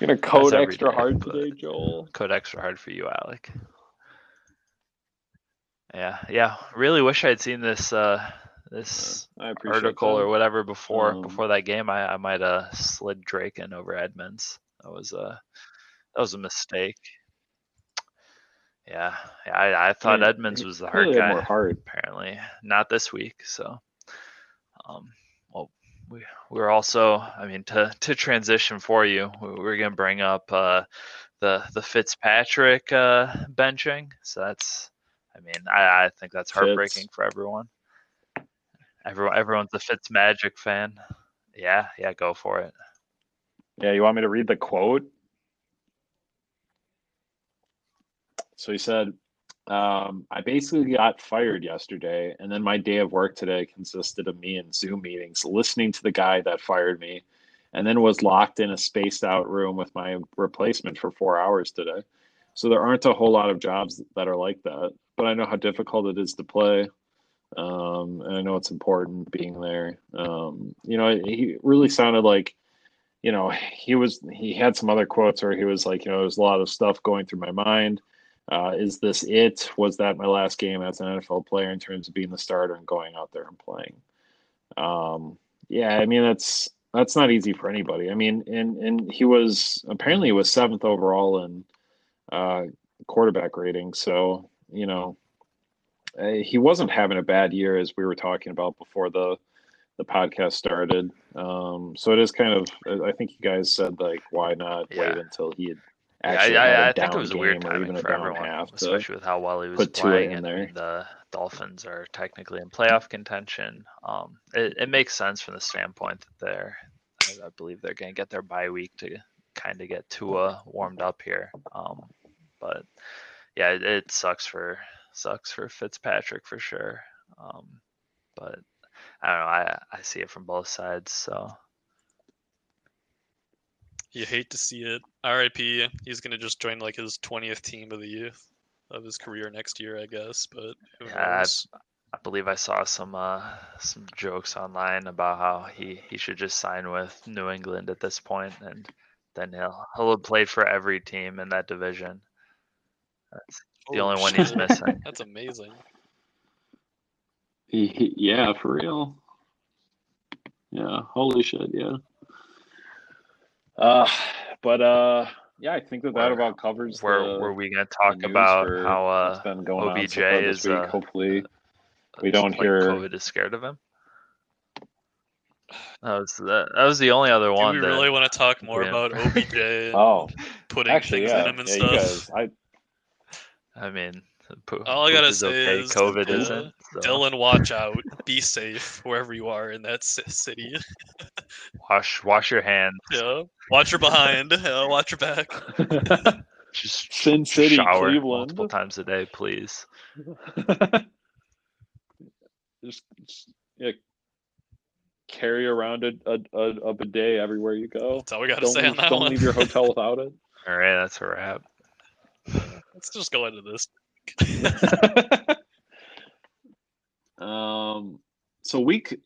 gonna code extra day, hard today, Joel. code extra hard for you, Alec. Yeah, yeah. Really wish I'd seen this uh this I article that. or whatever before Um, before that game. I, I might have slid Drake in over Edmonds. That was a that was a mistake. Yeah, yeah I, I thought Yeah, Edmonds was the hard had guy. more hard. apparently not this week so um well we we're also i mean to to transition for you we- we're gonna bring up uh the the fitzpatrick uh benching. So that's i mean i i think that's heartbreaking for everyone. Everyone everyone's a fitz magic fan. Yeah yeah go for it. Yeah, you want me to read the quote? So he said, um, I basically got fired yesterday, and then my day of work today consisted of me in Zoom meetings, listening to the guy that fired me, and then was locked in a spaced out room with my replacement for four hours today. So there aren't a whole lot of jobs that are like that, but I know how difficult it is to play. Um, and I know it's important being there. Um, you know, he really sounded like you know, he was he had some other quotes where he was like, you know, there's a lot of stuff going through my mind. Uh, is this it? Was that my last game as an NFL player in terms of being the starter and going out there and playing? Um, Yeah, I mean that's that's not easy for anybody. I mean, and and he was apparently he was seventh overall in uh, quarterback rating. So you know, he wasn't having a bad year as we were talking about before the the podcast started. Um, so it is kind of. I think you guys said like, why not wait until he had Yeah, actually I, had I, think it was a weird timing for everyone, especially with how well he was playing. in and there. the Dolphins are technically in playoff contention. Um, it, it makes sense from the standpoint that they're, I, I believe they're going to get their bye week to kind of get Tua warmed up here. Um, but yeah, it, it sucks for sucks for Fitzpatrick for sure. Um, but I don't know. I I see it from both sides. So You hate to see it. R.I.P. He's gonna just join like his twentieth team of the year of his career next year, I guess. But who Yeah, I- knows? I believe I saw some uh, some jokes online about how he, he should just sign with New England at this point, and then he'll he'll have played for every team in that division. That's the Holy only one he's missing. That's amazing. He, he- yeah, for real. Yeah, holy shit, yeah. Uh, but uh, yeah, I think that that Where- about covers Where the, were we gonna talk about for how what's uh, been going on so OBJ far is, week. uh, Hopefully, we don't like hear- COVID is scared of him? That was the, that was the only other Do one. we that really want to talk more Yeah. about OBJ oh, putting actually, things yeah, in him and yeah, stuff? guys, I I mean, po- All I gotta is say okay, is, COVID uh, isn't. so Dylan, watch out. Be safe wherever you are in that city. Wash wash your hands. Yeah. Watch your behind. Yeah, watch your back. Just Sin City, shower Cleveland. multiple times a day, please. just, just, yeah, carry around a, a, a, a bidet everywhere you go. That's all we gotta Don't say leave, on that don't one. leave your hotel without it. All right, that's a wrap. Let's just go into this. um so week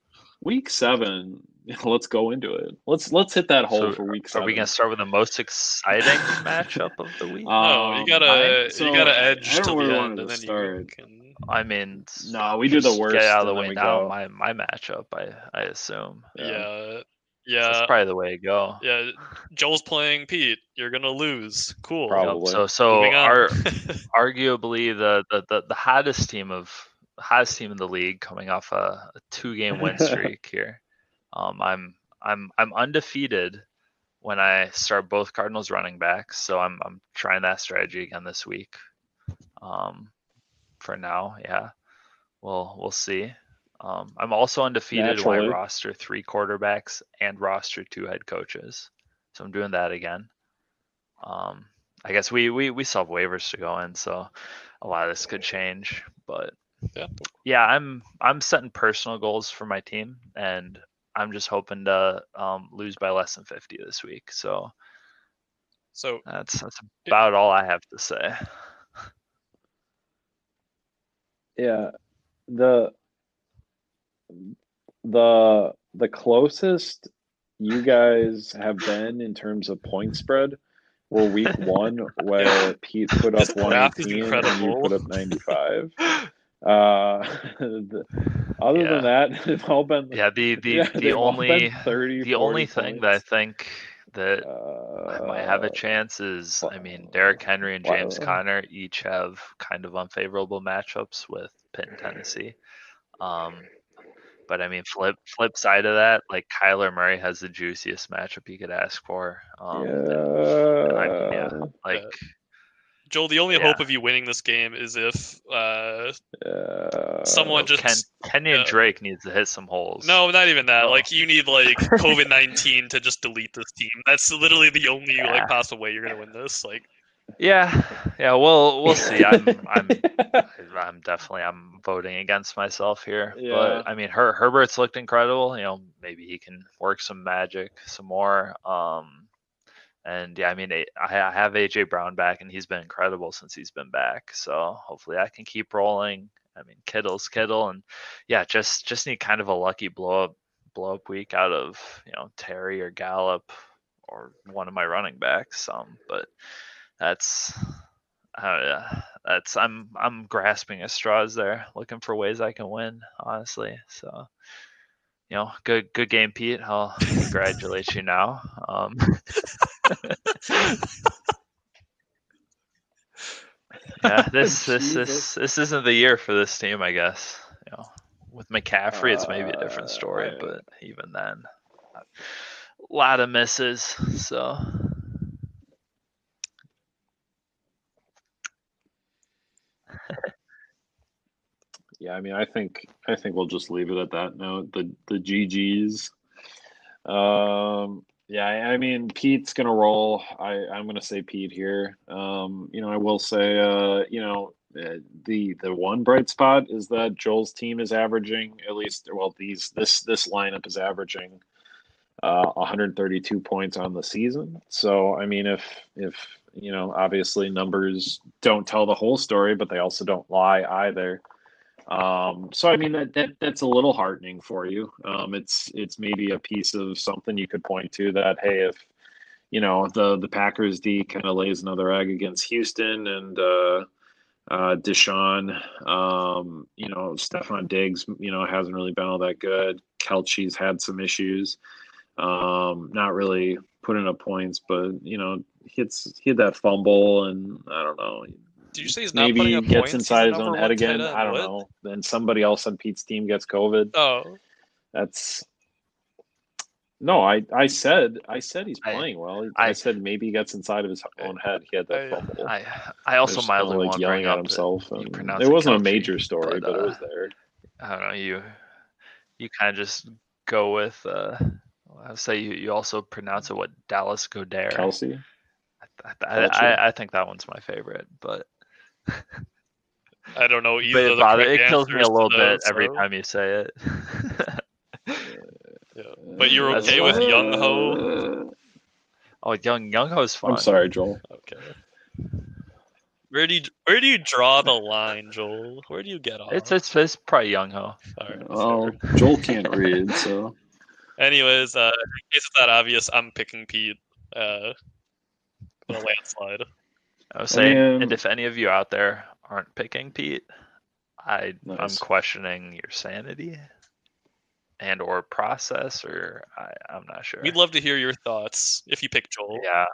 week seven let's go into it let's let's hit that hole So, for week Are we gonna start with the most exciting matchup of the week? Oh, you Um, gotta I- so you gotta edge don't really the end, to and then start. you can. I mean, s- no we do the worst Get out of the and way now. go. My my matchup, I I assume. Yeah, Yeah, yeah, that's probably the way to go. yeah. Joel's playing Pete. You're gonna lose. Cool. Yep, Probably. So so our arguably the, the the the hottest team of hottest team in the league coming off a, a two game win streak here. Um, I'm I'm I'm undefeated when I start both Cardinals running backs, so I'm I'm trying that strategy again this week. Um, for now, yeah, we'll we'll see. Um, I'm also undefeated when I roster three quarterbacks and roster two head coaches, so I'm doing that again. Um, I guess we we we still have waivers to go in, so a lot of this could change. But Yeah. yeah, I'm I'm setting personal goals for my team, and I'm just hoping to um, lose by less than 50 this week. So so that's that's about all I have to say. yeah the the the closest you guys have been in terms of point spread were week one where Pete put up This 118 and you put up 95. Uh, the, other Yeah. than that, they've all been Yeah, the the yeah, the they've all been only 30, the only 40 thing that I think that I might have a Uh, chance is I mean. Derrick Henry and James Wow. Conner each have kind of unfavorable matchups with Pitt and Tennessee. Um, but I mean flip flip side of that, like Kyler Murray has the juiciest matchup you could ask for. Um, and I mean, yeah, yeah, like Joel, the only Yeah. hope of you winning this game is if uh yeah. someone just Ken, and yeah. Drake needs to hit some holes. no, not even that. Oh. Like you need like COVID nineteen to just delete this team. That's literally the only Yeah. like possible way you're gonna win this. Like Yeah, yeah, we'll we'll see. I'm I'm I'm definitely I'm voting against myself here. Yeah. But I mean, Her, Herbert's looked incredible. You know, maybe he can work some magic some more. Um, and yeah, I mean, I, I have AJ Brown back, and he's been incredible since he's been back. So hopefully, I can keep rolling. I mean, Kittle's Kittle, and yeah, just just need kind of a lucky blow up blow up week out of you know Terry or Gallup or one of my running backs. Um, but that's uh, yeah, that's I'm I'm grasping at straws there, looking for ways I can win, honestly. So you know, good good game, Pete. I'll congratulate you now. Um, yeah, this this this this isn't the year for this team, I guess. You know, with McCaffrey, it's maybe a different story, Uh, but even then, a lot of misses. So Yeah, I mean, I think I think we'll just leave it at that note. The the GGs. Um, yeah, I I mean, Pete's gonna roll. I I'm gonna say Pete here. Um, you know, I will say, uh, you know, uh, the the one bright spot is that Joel's team is averaging at least. Well, these this this lineup is averaging uh 132 points on the season. So, I mean, if if you know, obviously numbers don't tell the whole story, but they also don't lie either. Um, so I mean that, that that's a little heartening for you. Um, it's it's maybe a piece of something you could point to that hey, if you know the the Packers D kind of lays another egg against Houston and uh, uh, Deshaun, um, you know Stefon Diggs, you know hasn't really been all that good. Kelchi's had some issues, um, not really putting up points, but you know hits he had that fumble and I don't know Did you say he's not putting maybe up gets points? Inside the his own head again. I don't What? know. Then somebody else on Pete's team gets COVID. Oh, That's no. I I said I said he's I- playing well. I, I- said maybe he gets inside of his own head. He had that I- fumble. I I also mildly kinda, want to yelling bring at up himself. and it wasn't a major story, but, but, it uh, was there. I don't know you you kind of just go with uh I would say you, you also pronounce it what Dallas Godere. Kelsey. I, I, I, I think that one's my favorite, but I don't know either. but of it, bother, it kills me a little bit those, every so- time you say it. Yeah. But you're That's okay with. Young Ho? oh, Young Young Ho's fun. I'm sorry, Joel. Okay. Where do you where do you draw the line, Joel? Where do you get off? It's it's it's probably Young Ho. All right, Well. Joel can't read, so Anyways, uh, in case it's not obvious, I'm picking Pete. Uh, with a landslide. I was saying, Man. and if any of you out there aren't picking Pete, I I'm questioning your sanity and or process, or I I'm not sure. We'd love to hear your thoughts if you pick Joel. yeah,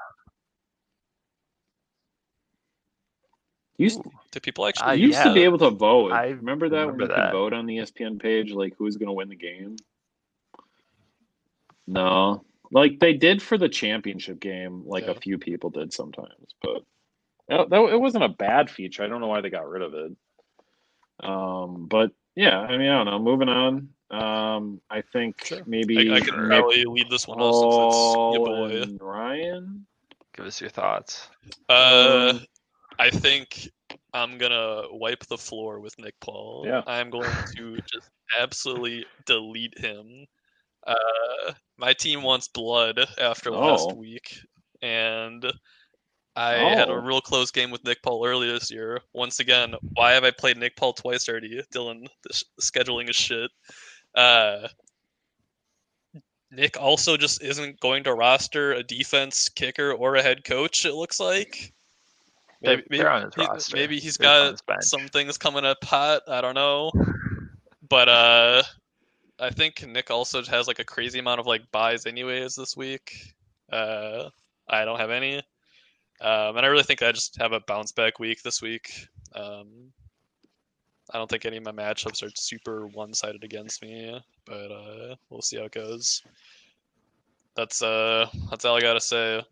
you used, Do people actually? Uh, you used to be able to vote. I remember that when you that. could vote on the ESPN page, like who's going to win the game. No, like they did for the championship game. Like Yeah. a few people did sometimes, but that, that it wasn't a bad feature. I don't know why they got rid of it. Um, but yeah, I mean, I don't know. Moving on. Um, I think Sure. maybe I, I can probably lead this one off since it's your Paul boy. and Ryan. give us your thoughts. Uh, Um, I think I'm gonna wipe the floor with Nick Paul. Yeah. I'm going to just absolutely delete him. Uh, my team wants blood after last Oh. week, and I had a Oh. real close game with Nick Paul earlier this year. Once again, why have I played Nick Paul twice already? Dylan, the, sh- scheduling is shit. Uh, Nick also just isn't going to roster a defense kicker or a head coach. It looks like. They're- they're on his he- roster. maybe he's on got some things coming up hot. I don't know, but uh, I think Nick also has like a crazy amount of like byes anyways this week. Uh, I don't have any, um, and I really think I just have a bounce back week this week. Um, I don't think any of my matchups are super one sided against me, but uh, we'll see how it goes. That's uh, that's all I gotta say.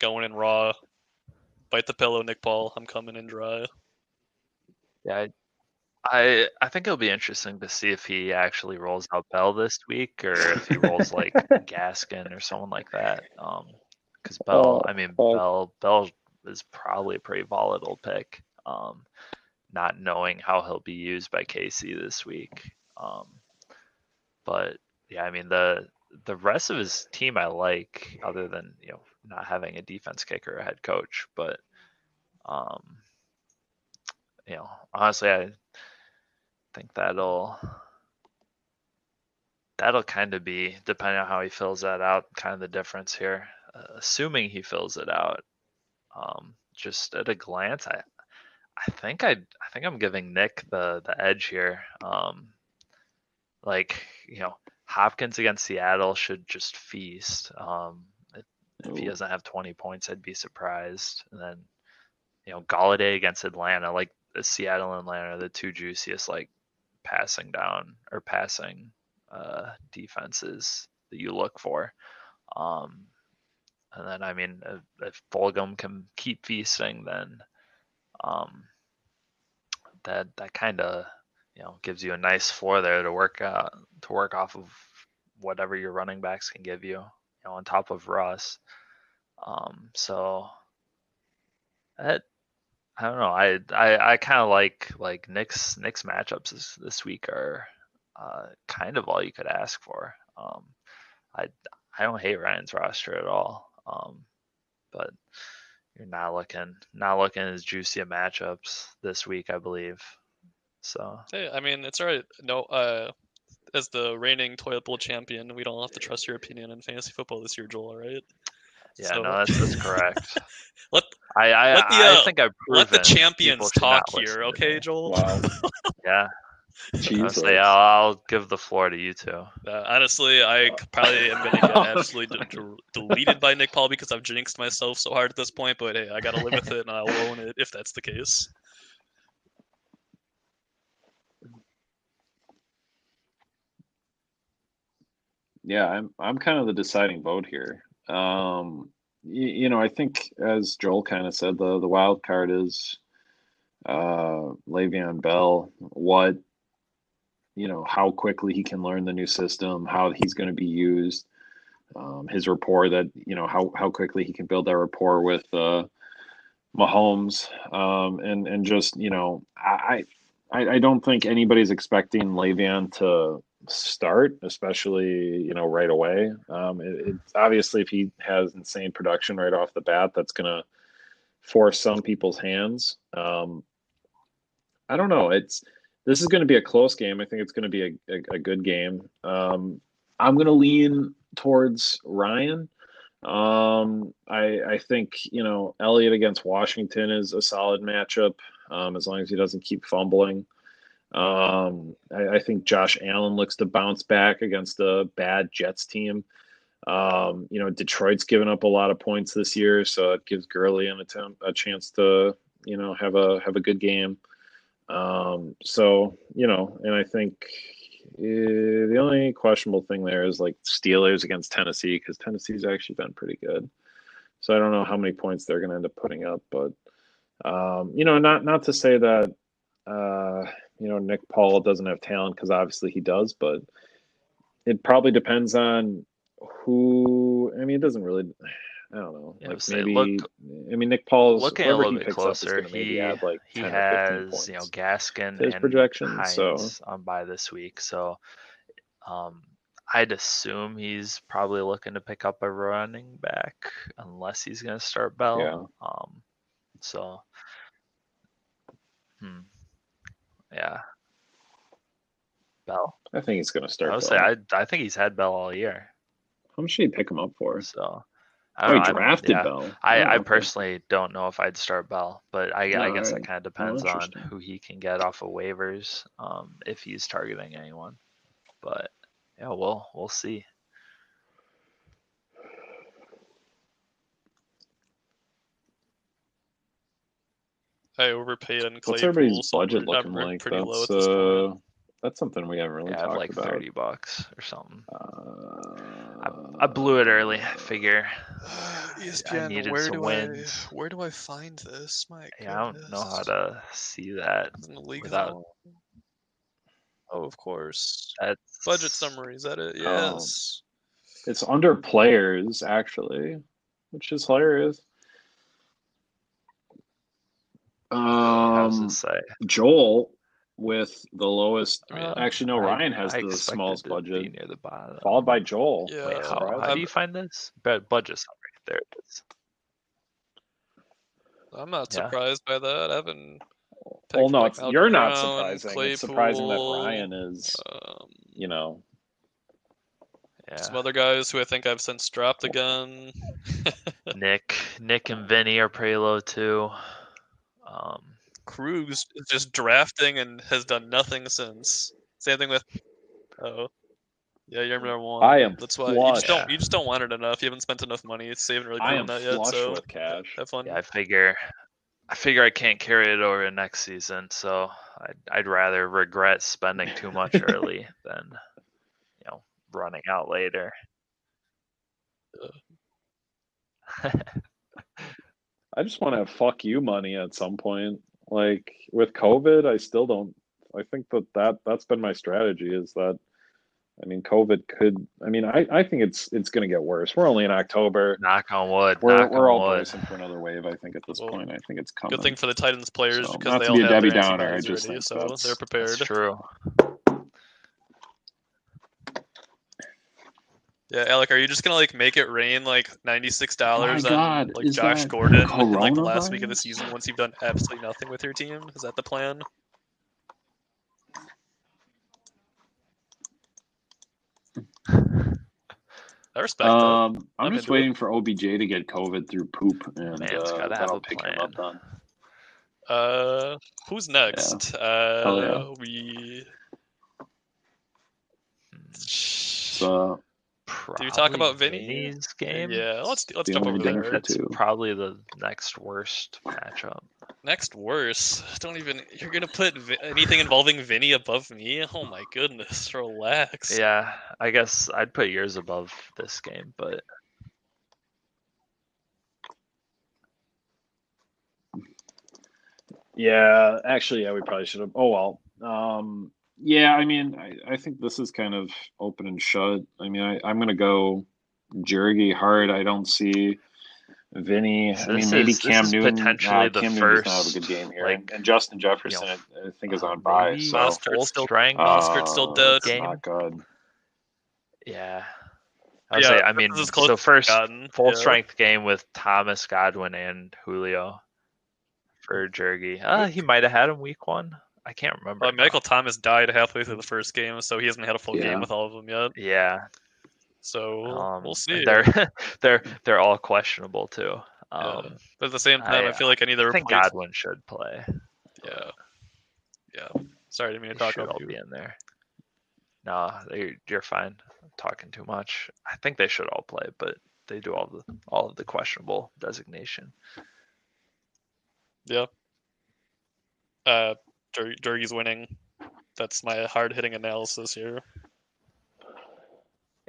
Going in raw. Bite the pillow, Nick Paul. I'm coming in dry. Yeah, I, I I think it'll be interesting to see if he actually rolls out Bell this week, or if he rolls like Gaskin or someone like that. Um, because Bell, I mean Oh. Bell, Bell is probably a pretty volatile pick. Um, not knowing how he'll be used by KC this week. Um, but yeah, I mean the the rest of his team I like, other than you know not having a defense kicker or a head coach, but um, you know, honestly, I think that'll that'll kind of be depending on how he fills that out, kind of the difference here. Assuming he fills it out, um, just at a glance, I I think I I think I'm giving Nick the the edge here. Um, like you know, Hopkins against Seattle should just feast. Um, if, if he doesn't have 20 points, I'd be surprised. And then, you know, Golladay against Atlanta, like Seattle and Atlanta, are the two juiciest like passing down or passing uh, defenses that you look for. Um, and then, I mean, if, Fulgham can keep feasting, then um, that that kind of you know gives you a nice floor there to work out to work off of whatever your running backs can give you. You know, on top of Russ. Um, so that I don't know. I I, I kind of like like Nick's Nick's matchups this, this week are uh, kind of all you could ask for. Um, I I don't hate Ryan's roster at all. Um, but you're not looking not looking as juicy of matchups this week, I believe. So Hey, I mean, it's alright. No, uh, as the reigning toilet bowl champion, we don't have to trust your opinion in fantasy football this year, Joel. Right? yeah, So- no, that's that's correct. Let I I, Let the, I uh, think I've let the champions talk here, okay. Joel? Wow. Yeah, I'll Jesus. say I'll, I'll give the floor to you two. Uh, honestly, I probably am gonna get absolutely de- de- deleted by Nick Paul because I've jinxed myself so hard at this point. But hey, I gotta live with it, and I'll own it if that's the case. yeah, I'm I'm kind of the deciding vote here. Um, you, you know, I think as Joel kind of said, the the wild card is uh Le'Veon Bell. What you know, how quickly he can learn the new system, how he's going to be used, um, his rapport that you know how how quickly he can build that rapport with uh, Mahomes, um, and and just you know, I I, I don't think anybody's expecting Le'Veon to start, especially you know right away. Um, it, it's obviously if he has insane production right off the bat, that's gonna force some people's hands. Um, I don't know. It's this is going to be a close game. I think it's going to be a, a, a good game. Um, I'm going to lean towards Ryan. Um, I I think you know Elliott against Washington is a solid matchup um, as long as he doesn't keep fumbling. Um, I, I think Josh Allen looks to bounce back against a bad Jets team. Um, you know, Detroit's given up a lot of points this year, so it gives Gurley an attempt a chance to you know have a have a good game. Um, so you know, and I think uh, the only questionable thing there is like Steelers against Tennessee because Tennessee's actually been pretty good. So I don't know how many points they're going to end up putting up, but um, you know, not not to say that uh, you know Nick Paul doesn't have talent because obviously he does, but it probably depends on who. I mean, it doesn't really. I don't know. Yeah, like maybe. look- I mean, Nick Paul's Looking a little he bit closer, he like he 10 or 15 has you know. Gaskin his and projections, so- on by this week, so um, I'd assume he's probably looking to pick up a running back unless he's going to start Bell. Yeah. Um, so, hmm, yeah, Bell. I think he's going to start. I would Bell. say I I think he's had Bell all year. How much did he pick him up for? So I Oh, don't he know, I drafted yeah. Bell. I, I okay. personally don't know if I'd start Bell, but I, I guess that kind of depends on who he can get off of waivers, um, if he's targeting anyone. But yeah, we'll we'll see. I overpaid on Claypool. What's everybody's budget re- I'm looking like? That's at uh, point. That's something we haven't really Yeah, I talked like about. thirty bucks or something. Uh, I blew it early. I figure. ESPN, needed where do wins. I where do I find this? My Yeah, I don't know how to see that It's in the league without. Oh, of course. that Budget summary, is that it? Um, Yes. It's under players actually, which is hilarious. How does Um, it say? Joel with the lowest. I mean, Uh, actually, no. I- Ryan has I the expected smallest to be budget, near the bottom. followed by Joel. Yeah. Wait, how, how do you find this? Bu- Budget summary. There it is. I'm not Yeah. surprised by that. I haven't. Well, no, like, it's, you're not Brown, surprising. It's surprising that Ryan is, Um, you know, Yeah. Some other guys who I think I've since dropped again. Nick, Nick and Vinny are pretty low too. Um, Cruz is just drafting and has done nothing since. Same thing with. Oh, Yeah, you're number one. I am That's why you just don't you just don't want it enough. You haven't spent enough money, so you haven't really I proven am that yet. flush So with cash. have fun. Yeah, I figure, I figure I can't carry it over to next season, so I'd, I'd rather regret spending too much early than, you know, running out later. I just want to have fuck you money at some point. Like with COVID, I still don't. I think that that that's been my strategy. Is that, I mean, COVID could. I mean, I I think it's it's going to get worse. We're only in October. Knock on wood. We're knock we're on all wood. bracing for another wave. I think at this Well, point, I think it's coming. Good thing for the Titans players So, because not they to all be a have Debbie their Downer, I antibodies just already, think so that's- they're prepared. That's true. Yeah, Alec, are you just gonna like make it rain like ninety six dollars My on God, like is Josh Gordon in like the last week of the season once you've done absolutely nothing with your team? Is that the plan? I respect that. Um, I'm, I'm just into it. waiting for OBJ to get COVID through poop, and Man's uh, gotta then have I'll a pick plan. him up then. Uh, who's next? Uh, Oh, we. So Do we talk about Vinny? Vinny's game? Yeah, let's let's The jump over game there. for It's probably the next worst matchup. Next, worst? Don't even. You're gonna put Vi- anything involving Vinny above me? Oh my goodness, relax. Yeah, I guess I'd put yours above this game, but Yeah, actually, yeah, we probably should have. Oh well. Um, yeah, I mean, I, I think this is kind of open and shut. I mean, I, I'm gonna go Jergy hard. I don't see Vinny. So I mean, this maybe is- this Cam is Newton. potentially nah, the Cam Newton does not have a good game here, like, and, and Justin Jefferson, know, I, I think, is uh, on bye. maybe So Mostert full still- strength. Mostert's still uh, dead. Game. Not good. yeah, I would Yeah, say. I this mean, is close so first gotten, full yeah. strength game with Thomas Godwin and Julio for Jergy. Uh, he might have had him week one. I can't remember. Uh. Michael Thomas died halfway through the first game, so he hasn't had a full Yeah. game with all of them yet. Yeah, So um, we'll see. They're they're they're all questionable too. Yeah. Um, But at the same time, I, I- feel like I need to I think replace. Godwin should play. Yeah. Yeah. Sorry, I didn't mean They to talk should about all you. be in there. No, they, you're fine. I'm talking too much. I think they should all play, but they do all the all of the questionable designation. Yeah. Uh, Dur- Durgie's winning. That's my hard hitting analysis here.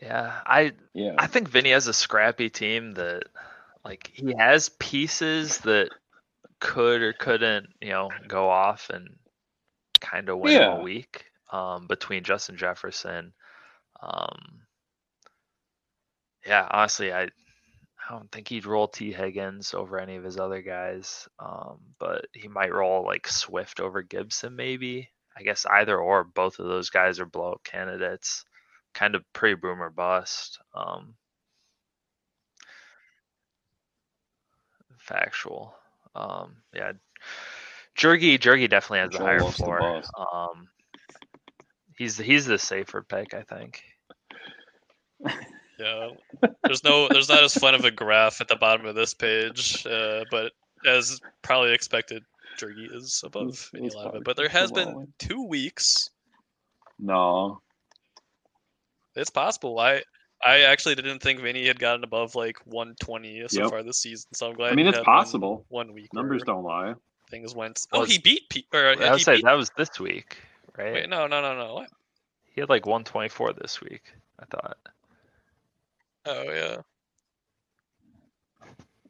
Yeah, I Yeah. I think Vinny has a scrappy team that like he has pieces that could or couldn't, you know, go off and kind of win Yeah. a week. Um, between Justin Jefferson, um, yeah, honestly, I I don't think he'd roll Tee Higgins over any of his other guys. Um, but he might roll like Swift over Gibson, maybe. I guess either or both of those guys are blowout candidates. Kind of pre boomer bust. Um, factual. Um, yeah. Jergy Jergy definitely has the Joel higher floor. bust. Um, he's he's the safer pick, I think. Yeah. There's no, there's not as fun of a graph at the bottom of this page, uh, but as probably expected, Durgie is above Who's- Vinny who's Lava. probably But there has been in. two weeks. No. It's possible. I I actually didn't think Vinny had gotten above like 120 so Yep. far this season. So I'm glad. I mean, he it's had one- possible. One, week. Numbers don't lie. Things went. Well, Oh, he beat. Pe- or, uh, I would he say beat- that was this week, right? Wait, no, no, no, no. What? He had like 124 this week. I thought. Oh yeah.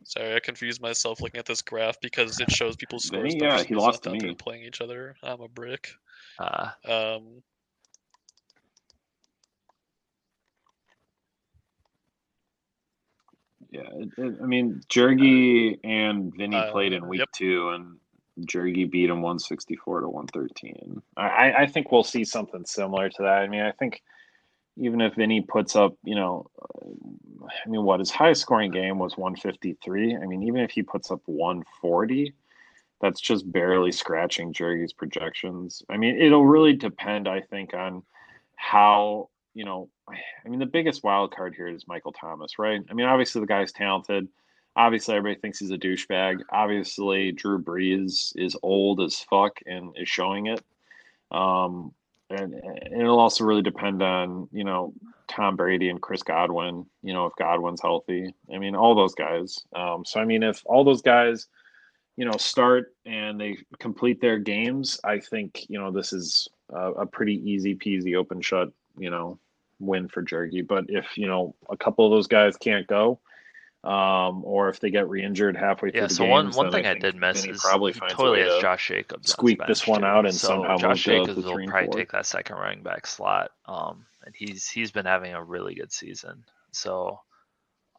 Sorry, I confused myself looking at this graph because it shows people's scores. Vinny? but Yeah, he lost to me. Playing each other. I'm a brick. Uh, Um. Yeah, it, it, I mean, Jergy and Vinny Uh, played in week yep. two, and Jergy beat him 164 to 113. I, I- I think we'll see something similar to that. I mean, I think even if Vinny puts up, you know, I mean, what his highest scoring game was 153. I mean, even if he puts up 140, that's just barely scratching Jergy's projections. I mean, it'll really depend, I think, on how you know. I mean, the biggest wild card here is Michael Thomas, right? I mean, obviously the guy's talented. Obviously, everybody thinks he's a douchebag. Obviously, Drew Brees is old as fuck and is showing it. Um, and, and it'll also really depend on you know Tom Brady and Chris Godwin. You know, if Godwin's healthy, I mean, all those guys. Um, so I mean, if all those guys, you know, start and they complete their games, I think you know this is a, a pretty easy peasy open shut. You know, win for Jergy. But if you know a couple of those guys can't go, um, or if they get re-injured halfway through Yeah. the So games, one one thing I, think did miss is probably totally has to Josh Jacobs squeak this one too. out and so somehow Josh Jacobs will probably four. take that second running back slot. Um, and he's he's been having a really good season. So,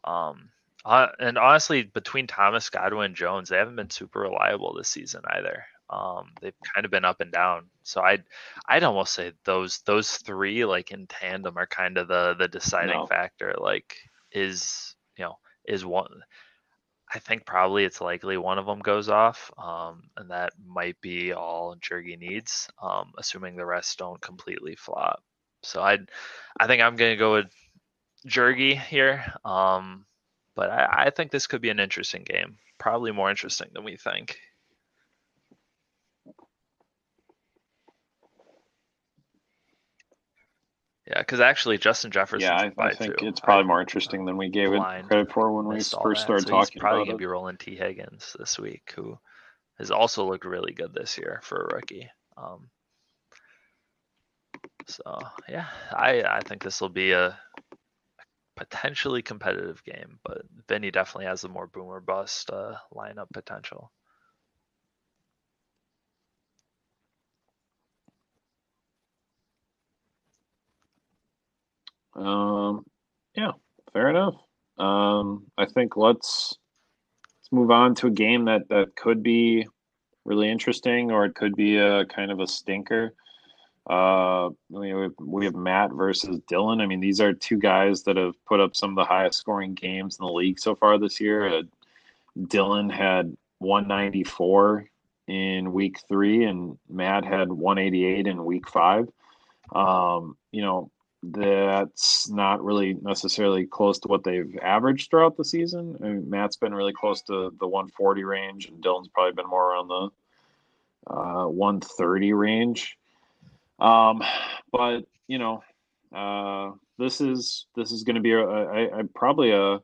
um, uh, and honestly, between Thomas, Godwin, and Jones, they haven't been super reliable this season either. Um, they've kind of been up and down. So I'd I'd almost say those those three like in tandem are kind of the the deciding No. factor. Like is is one. I think probably it's likely one of them goes off, um, and that might be all Jergy needs, um, assuming the rest don't completely flop. So I, I think I'm gonna go with Jergy here, um, but I, I think this could be an interesting game, probably more interesting than we think. Yeah, because actually Justin Jefferson. Yeah, I, I think two. it's probably more interesting than we gave it credit for when we first that, started so he's talking probably about gonna it. be rolling Tee Higgins this week, who has also looked really good this year for a rookie. Um, so yeah, I I think this will be a potentially competitive game, but Vinny definitely has a more boomer bust uh, lineup potential. Um, yeah, fair enough. Um, I think let's let's move on to a game that that could be really interesting, or it could be a kind of a stinker. Uh, we we have Matt versus Dylan. I mean, these are two guys that have put up some of the highest scoring games in the league so far this year. Uh, Dylan had 194 in week three, and Matt had 188 in week five. Um, you know, that's not really necessarily close to what they've averaged throughout the season. I mean, Matt's been really close to the 140 range, and Dylan's probably been more around the uh, 130 range. Um, but you know, uh, this is this is going to be a, a, a probably a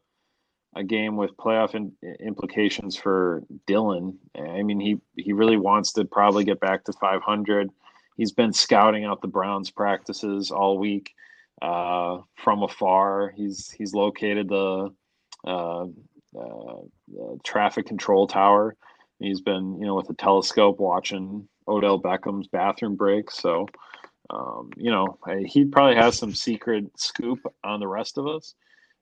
a game with playoff in, implications for Dylan. I mean, he he really wants to probably get back to 500. He's been scouting out the Browns practices all week uh, from afar. He's he's located the, uh, uh, traffic control tower. He's been you know with a telescope watching Odell Beckham's bathroom breaks. So. Um, you know, he probably has some secret scoop on the rest of us.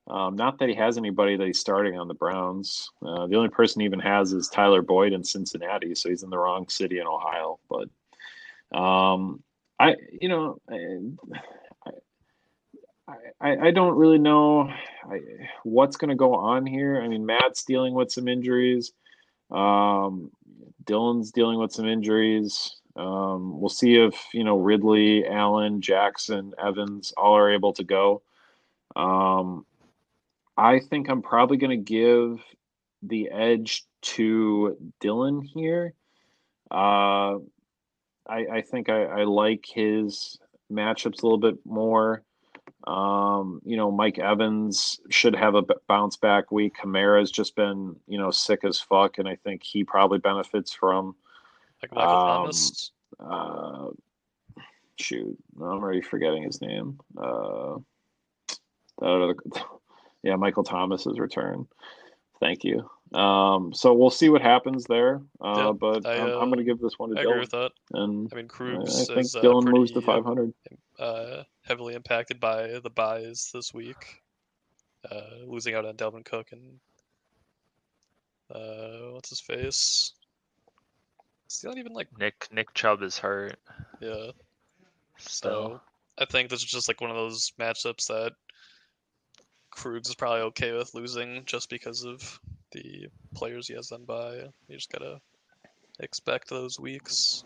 Um, not that he has anybody that he's starting on the Browns. Uh, the only person he even has is Tyler Boyd in Cincinnati, so he's in the wrong city in Ohio. But um, I, you know, I, I don't really know what's going to go on here. I mean, Matt's dealing with some injuries. Um, Dylan's dealing with some injuries. Um, we'll see if you know Ridley, Allen, Jackson, Evans all are able to go. Um, I think I'm probably going to give the edge to Dylan here. Uh, I, I think I, I like his matchups a little bit more. Um, you know, Mike Evans should have a bounce back week. Kamara's just been, you know, sick as fuck, and I think he probably benefits from. Like Michael Um, Thomas. Uh, shoot, I'm already forgetting his name. Uh, that other, yeah, Michael Thomas's return. Thank you. Um, so we'll see what happens there. Uh, Yeah, but I, I'm, I'm uh, going to give this one to I agree Dylan, with that. and I mean, I Krugs think is uh, Dylan moves to 500. uh, heavily impacted by the byes this week, uh, losing out on Dalvin Cook and uh, what's his face? Is he not even like Nick Nick Chubb is hurt. yeah? Still. So I think this is just like one of those matchups that Krugs is probably okay with losing just because of the players he has on bye. You just gotta expect those weeks.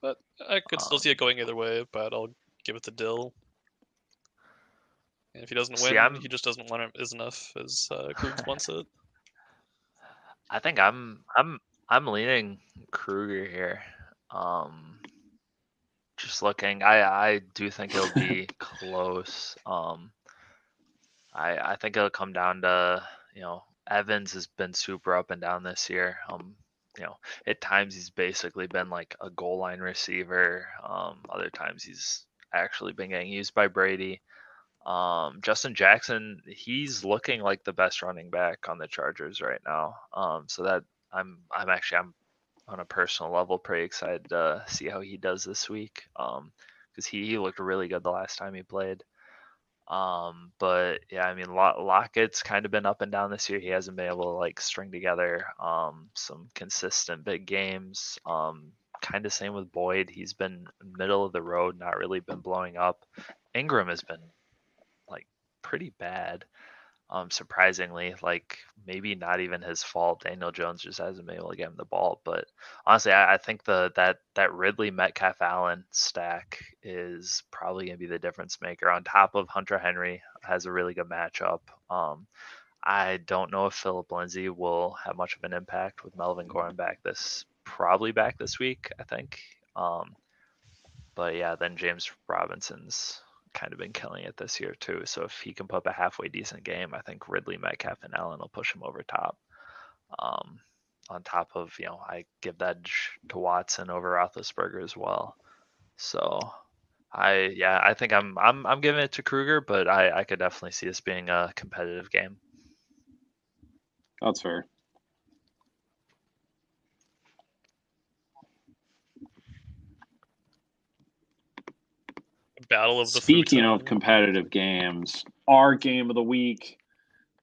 But I could still Um, see it going either way, but I'll give it to Dill. And if he doesn't win, he just doesn't want it as enough as uh, Krugs wants it. I think I'm I'm I'm leaning Kruger here. Um just looking, I I do think it'll be close. Um, I I think it'll come down to you know Evans has been super up and down this year. Um, you know, at times he's basically been like a goal line receiver. Um, other times he's actually been getting used by Brady. Um, Justin Jackson, he's looking like the best running back on the Chargers right now. Um, so that I'm I'm actually I'm on a personal level pretty excited to see how he does this week. Um, because he, he looked really good the last time he played. Um, but yeah, I mean, Lockett's kind of been up and down this year. He hasn't been able to like string together um, some consistent big games. Um, kind of same with Boyd. He's been middle of the road, not really been blowing up. Ingram has been like pretty bad. Um, surprisingly, like maybe not even his fault. Daniel Jones just hasn't been able to get him the ball. But honestly, I, I think the that that Ridley Metcalf Allen stack is probably gonna be the difference maker. On top of Hunter Henry has a really good matchup. Um, I don't know if Phillip Lindsay will have much of an impact with Melvin Gordon back this probably back this week. I think. Um, but yeah, then James Robinson's kind of been killing it this year too. So if he can put up a halfway decent game, I think Ridley, Metcalf, and Allen will push him over top. Um, on top of you know, I give that to Watson over Roethlisberger as well. So I yeah, I think I'm I'm I'm giving it to Kruger, but I I could definitely see this being a competitive game. That's fair. Battle of the Speaking of competitive games, our game of the week,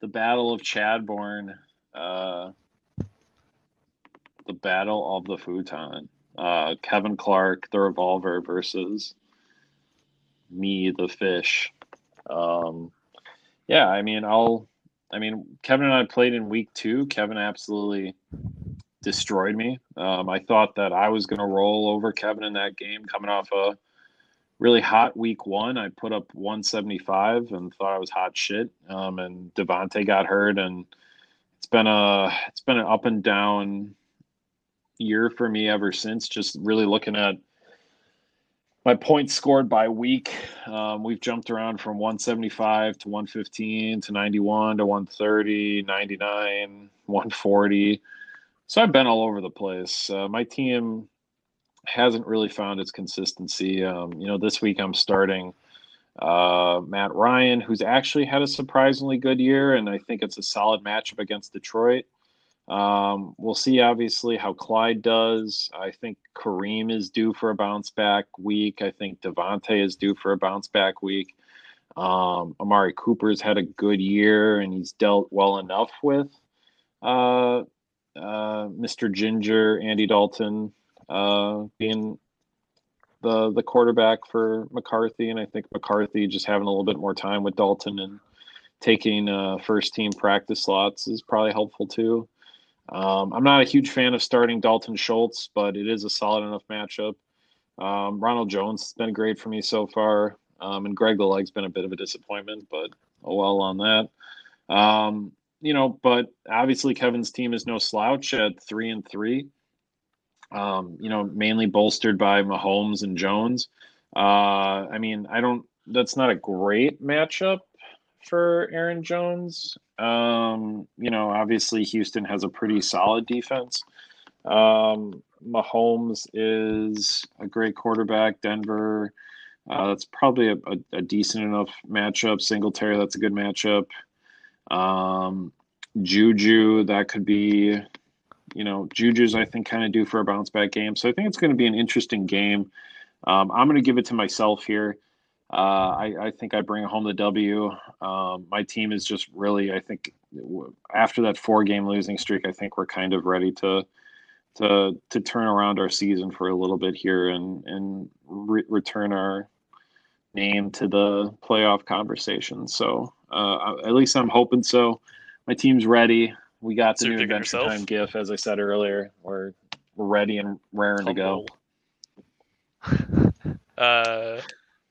the Battle of Chadbourne, uh, the Battle of the Futon. Uh, Kevin Clark, the Revolver versus me, the Fish. Um, yeah, I mean, I'll. I mean, Kevin and I played in week two. Kevin absolutely destroyed me. Um, I thought that I was going to roll over Kevin in that game, coming off a really hot week one. I put up 175 and thought I was hot shit. Um, and Davante got hurt, and it's been a it's been an up and down year for me ever since. Just really looking at my points scored by week. Um, we've jumped around from 175 to 115 to 91 to 130, 99, 140. So I've been all over the place. Uh, my team hasn't really found its consistency. Um, you know, this week I'm starting uh, Matt Ryan, who's actually had a surprisingly good year, and I think it's a solid matchup against Detroit. Um, we'll see, obviously, how Clyde does. I think Kareem is due for a bounce back week. I think Davante is due for a bounce back week. Um, Amari Cooper's had a good year, and he's dealt well enough with uh, uh, Mr. Ginger, Andy Dalton, uh, being the the quarterback for McCarthy, and I think McCarthy just having a little bit more time with Dalton and taking uh, first team practice slots is probably helpful too. Um, I'm not a huge fan of starting Dalton Schultz, but it is a solid enough matchup. Um, Ronald Jones has been great for me so far, um, and Greg the Leg's been a bit of a disappointment, but oh well on that. Um, you know, but obviously Kevin's team is no slouch at three and three um, you know, mainly bolstered by Mahomes and Jones. Uh, I mean, I don't. That's not a great matchup for Aaron Jones. Um, you know, obviously Houston has a pretty solid defense. Um, Mahomes is a great quarterback. Denver, uh, that's probably a, a, a, decent enough matchup. Singletary, that's a good matchup. Um, Juju, that could be you know, Juju's I think kind of due for a bounce back game. So I think it's going to be an interesting game. Um, I'm going to give it to myself here. Uh, I, I, think I bring home the W. Um, my team is just really, I think, after that four game losing streak, I think we're kind of ready to to to turn around our season for a little bit here and and re- return our name to the playoff conversation. So uh, at least I'm hoping so. My team's ready we got the so new Adventure yourself? Time GIF, as I said earlier. We're we're ready and raring to go. uh,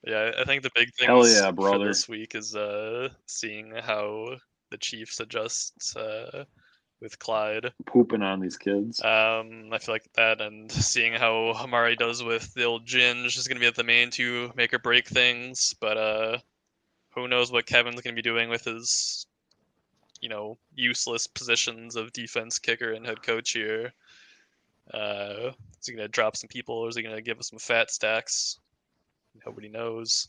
yeah, I think the big thing yeah, for this week is uh seeing how the Chiefs adjust uh with Clyde. Pooping on these kids. Um, I feel like that, and seeing how Amari does with the old Ginge is going to be at the main to make or break things. But uh, who knows what Kevin's going to be doing with his, you know, useless positions of defense, kicker, and head coach here. Uh, is he going to drop some people, or is he going to give us some fat stacks? Nobody knows.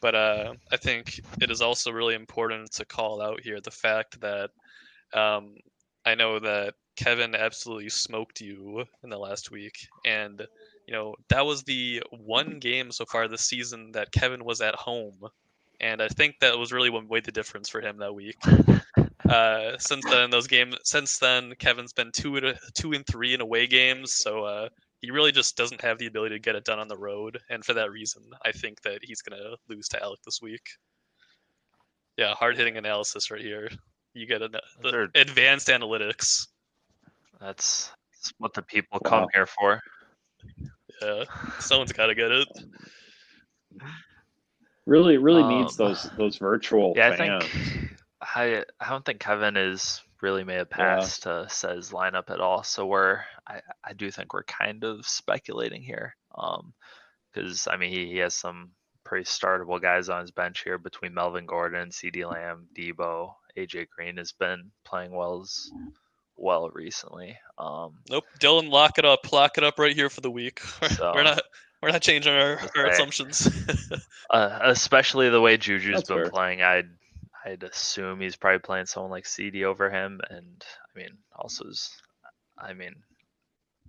But uh, I think it is also really important to call out here the fact that um, I know that Kevin absolutely smoked you in the last week, and you know that was the one game so far this season that Kevin was at home, and I think that was really what made the difference for him that week. Uh, since then, those games. Since then, Kevin's been two and two and three in away games, so uh, he really just doesn't have the ability to get it done on the road, and for that reason, I think that he's gonna lose to Alec this week. Yeah, hard hitting analysis right here. You get an, the are- advanced analytics. That's, that's what the people come here for. Yeah, someone's got to get it. Really, really needs Um, those those virtual Yeah, I fans. think I I don't think Kevin is really made a pass to Says lineup at all. So we're I, I do think we're kind of speculating here. Um because I mean he, he has some pretty startable guys on his bench here between Melvin Gordon, CeeDee Lamb, Deebo, AJ Green has been playing well as well recently. Um Nope, Dylan, lock it up. Lock it up right here for the week. So- we're not we're not changing our, our assumptions. uh, especially the way Juju's That's been fair. playing, I'd I'd assume he's probably playing someone like CeeDee over him, and I mean also is, I mean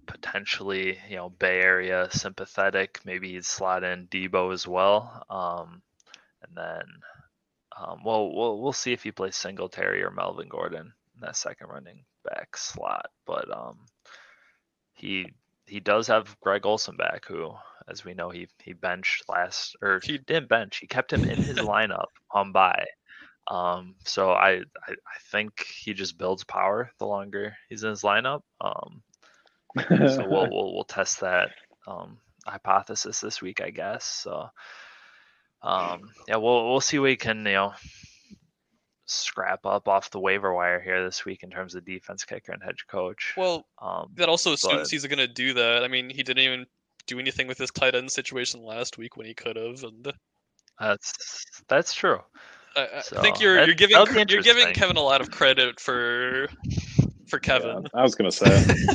potentially you know Bay Area sympathetic. Maybe he'd slot in Deebo as well, um, and then um, well we'll we'll see if he plays Singletary or Melvin Gordon in that second running back slot, but um he he does have Greg Olsen back, who, as we know, he he benched last or he He- didn't bench. He kept him in his lineup on bye. Um, so I, I I think he just builds power the longer he's in his lineup. Um, so we'll we'll we'll test that um hypothesis this week, I guess. So um yeah, we'll we'll see what we can you know scrap up off the waiver wire here this week in terms of defense kicker and head coach. well, Um, that also assumes but- he's going to do that. I mean, he didn't even do anything with his tight end situation last week when he could have, and that's that's true. I, I So, think you're that- you're giving you're giving. Kevin a lot of credit for for Yeah, Kevin. I was gonna say.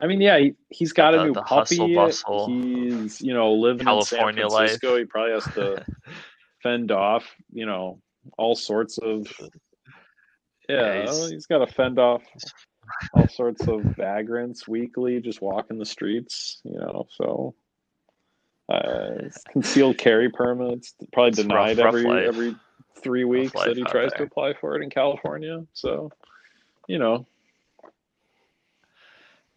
I mean, yeah, he, he's got The- a new the hustle puppy. bustle He's, you know, living California in San life. Francisco. He probably has to fend off, you know, all sorts of. Yeah, he's- he's got to fend off all sorts of vagrants weekly, just walking the streets, you know. So, uh, concealed carry permits probably It's denied rough every life. every three weeks that he out tries to apply for it in California. So, you know,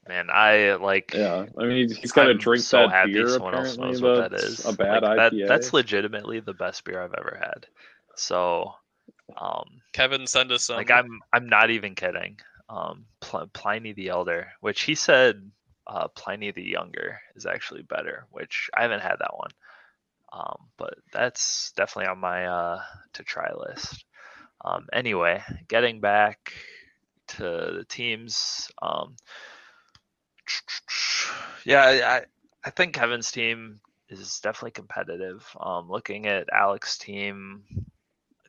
Man, I like. yeah. I mean, he's, he's got to drink so that happy beer. someone else knows what that's a bad Like, that- that's legitimately the best beer I've ever had. So, um, Kevin, send us some. like I'm I'm not even kidding. Um, Pl- Pliny the Elder, which he said, uh, Pliny the Younger is actually better, which I haven't had that one. Um, but that's definitely on my uh to try list. Um, anyway, getting back to the teams. Um, yeah, I- I think Kevin's team is definitely competitive. Um, looking at Alex's team,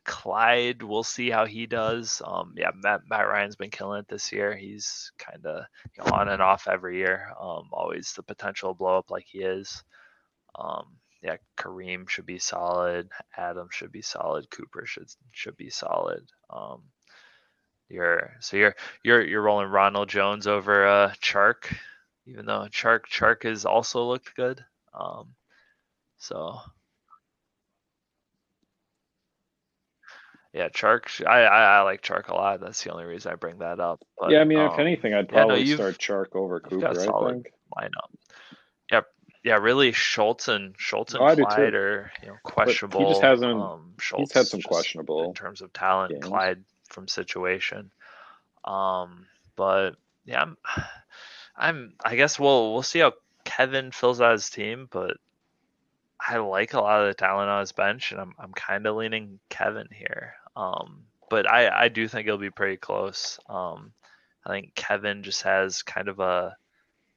Clyde, we'll see how he does. Um, yeah, Matt, Matt Ryan's been killing it this year. He's kind of on and off every year. Um, always the potential blow up like he is. Um, yeah, Kareem should be solid. Adam should be solid. Cooper should should be solid. Um, you're so you're you're you're rolling Ronald Jones over uh, Chark, even though Chark Chark has also looked good. Um, so yeah, Chark. I, I I like Chark a lot. That's the only reason I bring that up. But, yeah, I mean, if um, anything, I'd yeah, no, probably start Chark over Cooper. I think. lineup. Yep. Yeah, really Schultz and Schultz and too. Clyde are you know questionable. hasn't- Um, Schultz He's had some questionable. in terms of talent. games. Clyde from situation. Um, but yeah, I'm, I'm. I guess we'll we'll see how Kevin fills out his team, but I like a lot of the talent on his bench, and I'm I'm kind of leaning Kevin here. Um, but I I do think it'll be pretty close. Um, I think Kevin just has kind of a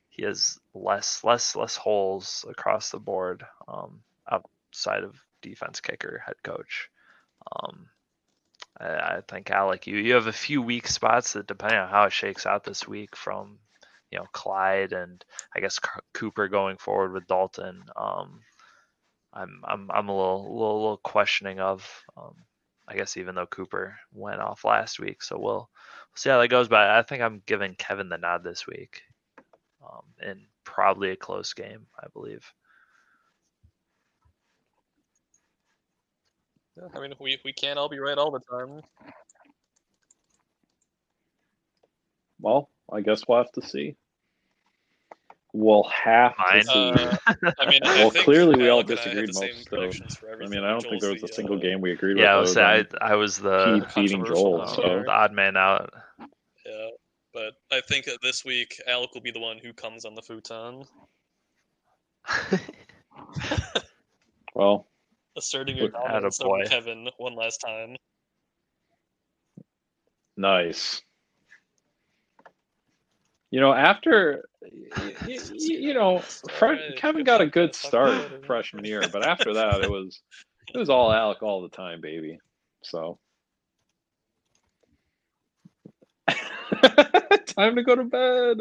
he has less less less holes across the board um, outside of defense kicker head coach. Um, I, I think Alec, you you have a few weak spots that depending on how it shakes out this week from you know Clyde and I guess C- Cooper going forward with Dalton. Um, I'm I'm I'm a little little, little questioning of. I guess even though Cooper went off last week, so we'll, we'll see how that goes. But I think I'm giving Kevin the nod this week, um, in probably a close game, I believe. Yeah, I mean, we we can't all be right all the time. Well, I guess we'll have to see. We'll have Mine. to see. Uh, I mean, I well, think clearly we all Alec and I had disagreed most. So, predictions for I mean, I don't think there was a the, single uh, game we agreed Yeah, I with. was other I than I was the Keep beating Joel. So the odd man out. Yeah, but I think that this week Alec will be the one who comes on the futon, well, asserting your Atta dominance over. Kevin one last time. nice. You know, after you, you know, Kevin got a good start freshman year, but after that, it was it was all Alec all the time, baby. So time to go to bed.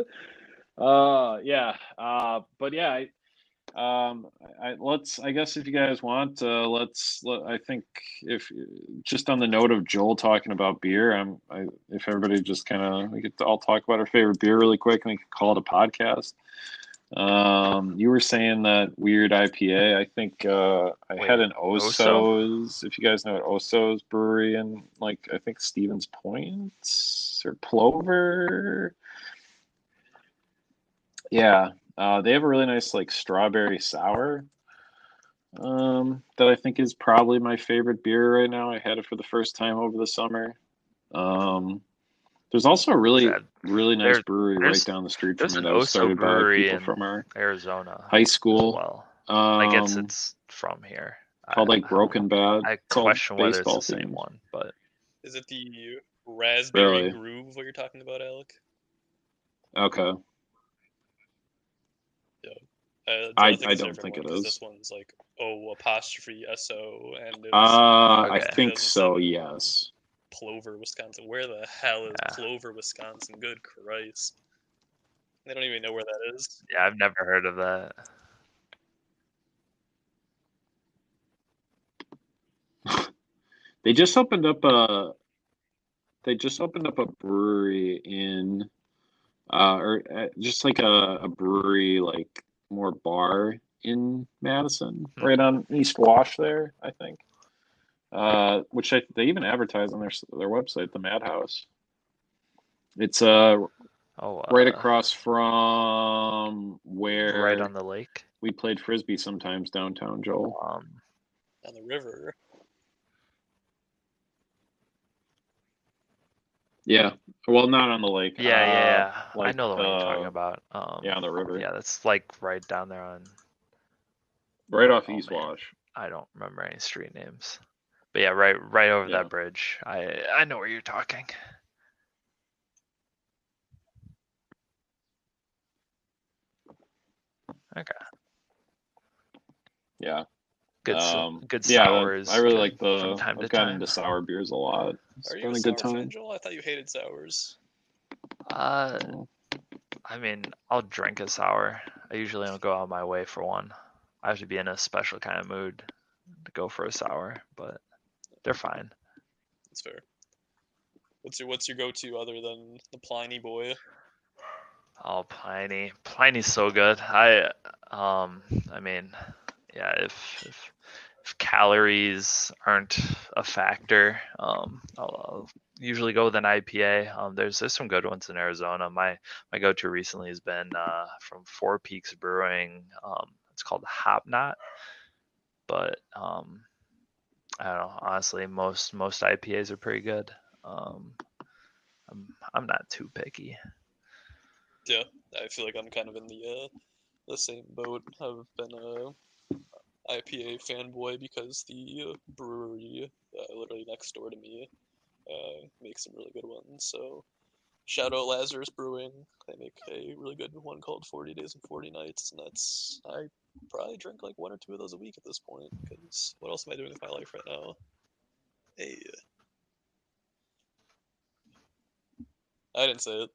Uh, yeah. Uh, but yeah, I, um, I let's. I guess if you guys want, uh, let's. Let, I think if just on the note of Joel talking about beer, I'm. I, if everybody just kind of we could all talk about our favorite beer really quick, and we could call it a podcast. Um, you were saying that weird IPA. I think uh, I Wait, had an Oso? Oso's. If you guys know what Oso's brewery in like I think Stevens Point or Plover. Yeah, uh, they have a really nice like strawberry sour um, that I think is probably my favorite beer right now. I had it for the first time over the summer. Um, there's also a really That- really nice there- brewery right down the street from there's me an that was started by people in from our Arizona high school. well. Um, I guess it's from here. called I- like Broken Bad. I question whether it's the same themed. one, but Is it the raspberry Really? groove? What you're talking about, Alec? Okay. Uh, I- think I don't different think one, it 'cause is. This one's like O apostrophe S O, and it Uh, was I think 2007. so. Yes. Plover, Wisconsin. Where the hell is Yeah. Plover, Wisconsin? Good Christ! They don't even know where that is. yeah, I've never heard of that. They just opened up a. They just opened up a brewery in, uh, or uh, just like a, a brewery, like more bar in Madison, Hmm. right on East Wash there, I think. Uh, which I, they even advertise on their their website, the Madhouse. It's uh Oh, right uh, across from where right on the lake. we played frisbee sometimes downtown, Joel. Um, On the river. Yeah, well, not on the lake. yeah, yeah, uh, yeah. I like, know the one you're talking uh, about. Um, Yeah, on the river. yeah, that's like right down there on. Right off Oh, East man. Wash. I don't remember any street names, but yeah, right, right over Yeah. that bridge. I I know where you're talking. Okay, Yeah. Good, s- um, good yeah, sours. I really like the. from time to I've gotten time. into sour beers a lot. It's Are you a a good sour fan, time. Joel? I thought you hated sours. Uh, I mean, I'll drink a sour. I usually don't go out of my way for one. I have to be in a special kind of mood to go for a sour, but they're fine. That's fair. What's your What's your go to other than the Pliny boy? Oh, Pliny. Pliny's so good. I um I mean, yeah, if if, if calories aren't a factor, um I'll, I'll usually go with an IPA. Um there's there's some good ones in Arizona. My my go-to recently has been uh from Four Peaks Brewing. Um it's called Hop Knot. But um I don't know, honestly, most most IPAs are pretty good. Um I'm I'm not too picky. Yeah, I feel like I'm kind of in the uh, the same boat. I've been uh, IPA fanboy because the brewery uh, literally next door to me uh, makes some really good ones. So shout out Lazarus Brewing. They make a really good one called 40 Days and 40 Nights, and that's I probably drink like one or two of those a week at this point. Because what else am I doing with my life right now? Hey, I didn't say it.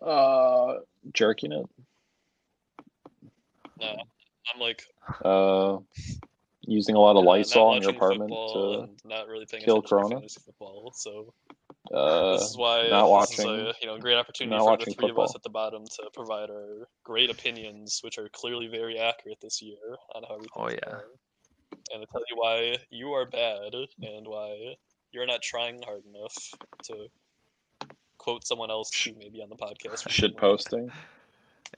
Uh, jerking it. No, I'm like Uh, using a lot of not Lysol in your apartment to. not really paying kill Corona? football. So Uh, this is why not this is watching- a you know great opportunity for the watching three of us at the bottom to provide our great opinions, which are clearly very accurate this year on how everything's Oh, yeah. going. and to tell you why you are bad and why you're not trying hard enough to quote someone else who may be on the podcast. shit posting.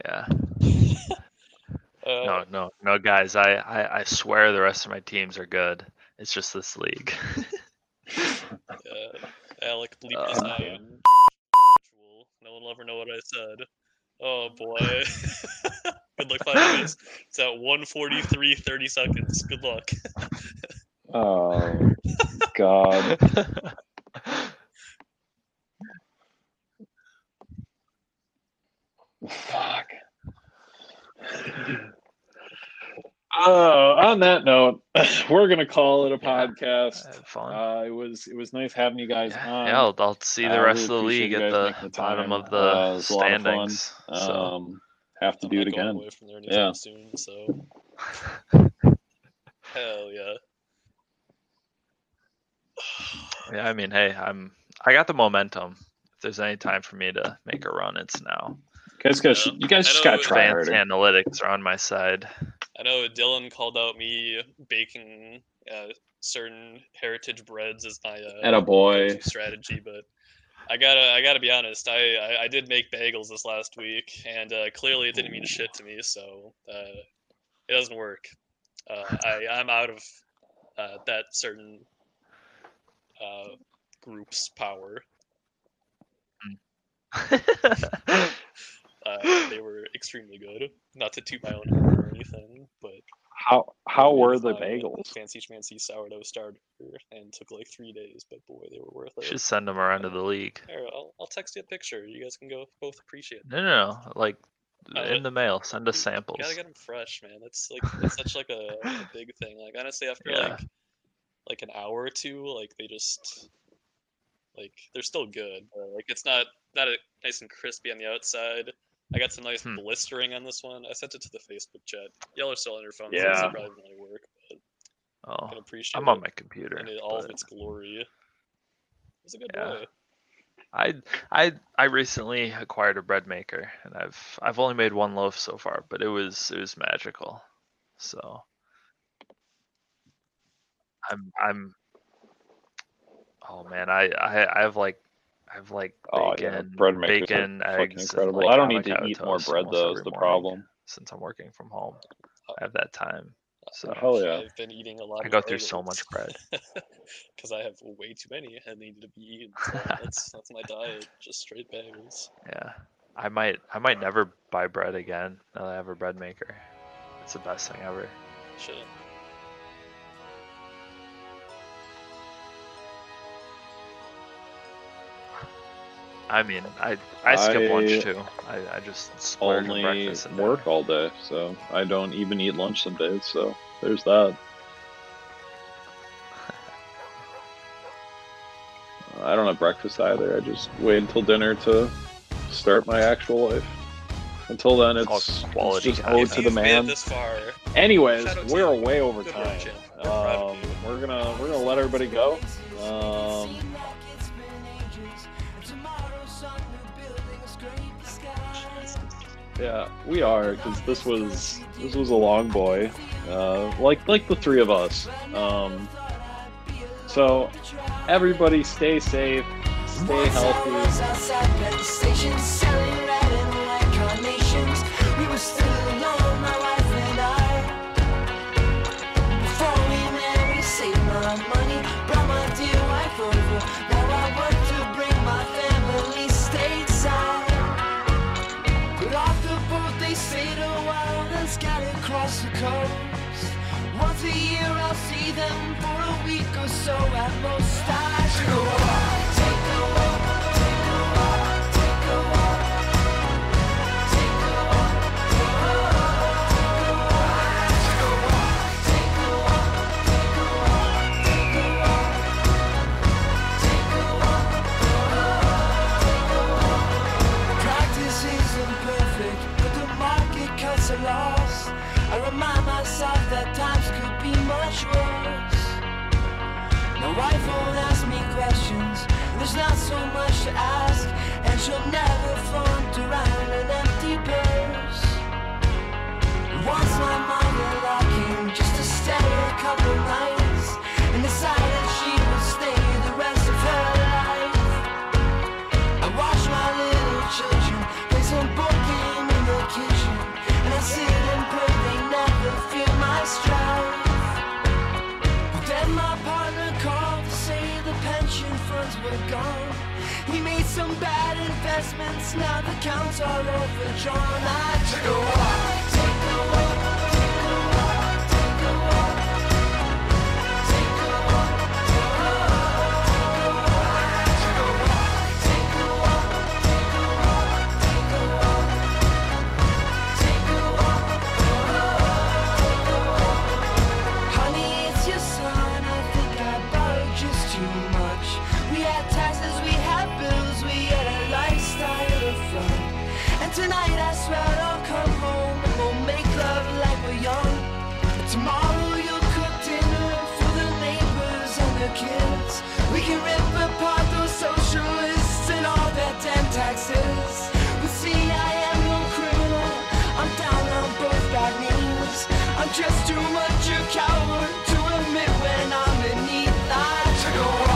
Yeah. Uh, No, no, no, guys. I, I, I swear the rest of my teams are good. It's just this league. uh, Alec bleep Uh, this out. No one will ever know what I said. Oh boy. Good luck finding this. It's at 143, 30 seconds. Good luck. Oh God. Fuck. Uh, on that note, we're gonna call it a podcast. Have fun. Uh, it was it was nice having you guys yeah, on. yeah, I'll, I'll see the rest really of the league at the the bottom of the Uh, it was a lot of standings. so Um, have to I'm do it again. away from there anytime Yeah. soon, so hell yeah. yeah, I mean, hey, I'm I got the momentum. If there's any time for me to make a run, it's now. You guys, got Yeah. you guys just gotta try harder. analytics are on my side. I know Dylan called out me baking uh, certain heritage breads as my uh, a boy. strategy, but I gotta I gotta be honest. I, I, I did make bagels this last week, and uh, clearly it didn't mean shit to me, so uh, it doesn't work. Uh, I I'm out of uh, that certain uh, group's power. Uh, they were extremely good. Not to toot my own horn anything, but How how were the my bagels? Fancy schmancy sourdough starter, and took like three days, but boy, they were worth it. Should send them around to the league. Here, I'll, I'll text you a picture. You guys can go both appreciate. it. No, no, no. Like Uh, in the mail. Send us You samples. gotta get them fresh, man. That's like it's such like a, a big thing. Like honestly, after Yeah. like like an hour or two, like they just like they're still good. But, like it's not not a, nice and crispy on the outside. I got some nice Hmm. blistering on this one. I sent it to the Facebook chat. Y'all are still on your phones, Yeah. it probably doesn't really work. But I Oh, can appreciate I'm it on my computer. in it- all of its glory. It's a good Yeah. boy. I I I recently acquired a bread maker, and I've I've only made one loaf so far, but it was it was magical. So I'm I'm. Oh man, I I I have like I have like Oh bacon, yeah, bread makers bacon, eggs, incredible. like, I don't need to eat more bread though. Is the problem? Since I'm working from home, uh, I have that time. Uh, so Hell yeah. I've been eating a lot. I go through so much bread because I have way too many and they need to be eaten. So that's that's my diet, just straight bagels. yeah, I might I might never buy bread again now that I have a bread maker. It's the best thing ever. Shit. I mean, I I skip I lunch too. I, I just splurge on Only breakfast and dinner. work all day, so I don't even eat lunch some days. So there's that. I don't have breakfast either. I just wait until dinner to start my actual life. Until then, It's all it's, it's quality just content. ode to the You've made it man. this far. Anyways, Shout out to we're you. way over Good time. champ. We're proud of Um, we're gonna we're gonna let everybody go. Yeah, we are because this was this was a long boy, uh, like like the three of us. Um, so everybody, stay safe, stay healthy. Across the coast. Once a year I'll see them for a week or so at most. I take a that times could be much worse. My wife won't ask me questions, there's not so much to ask, and she'll never flaunt around an empty purse. Once my mother locking just to stay a couple nights, and decided she would stay the rest of her life. I watch my little children play some game in the kitchen, and I sit He made some bad investments, now the accounts are overdrawn. I took a walk, kids. We can rip apart those socialists and all their damn taxes. But see, I am no criminal. I'm down on both bad knees. I'm just too much a coward to admit when I'm in need. I took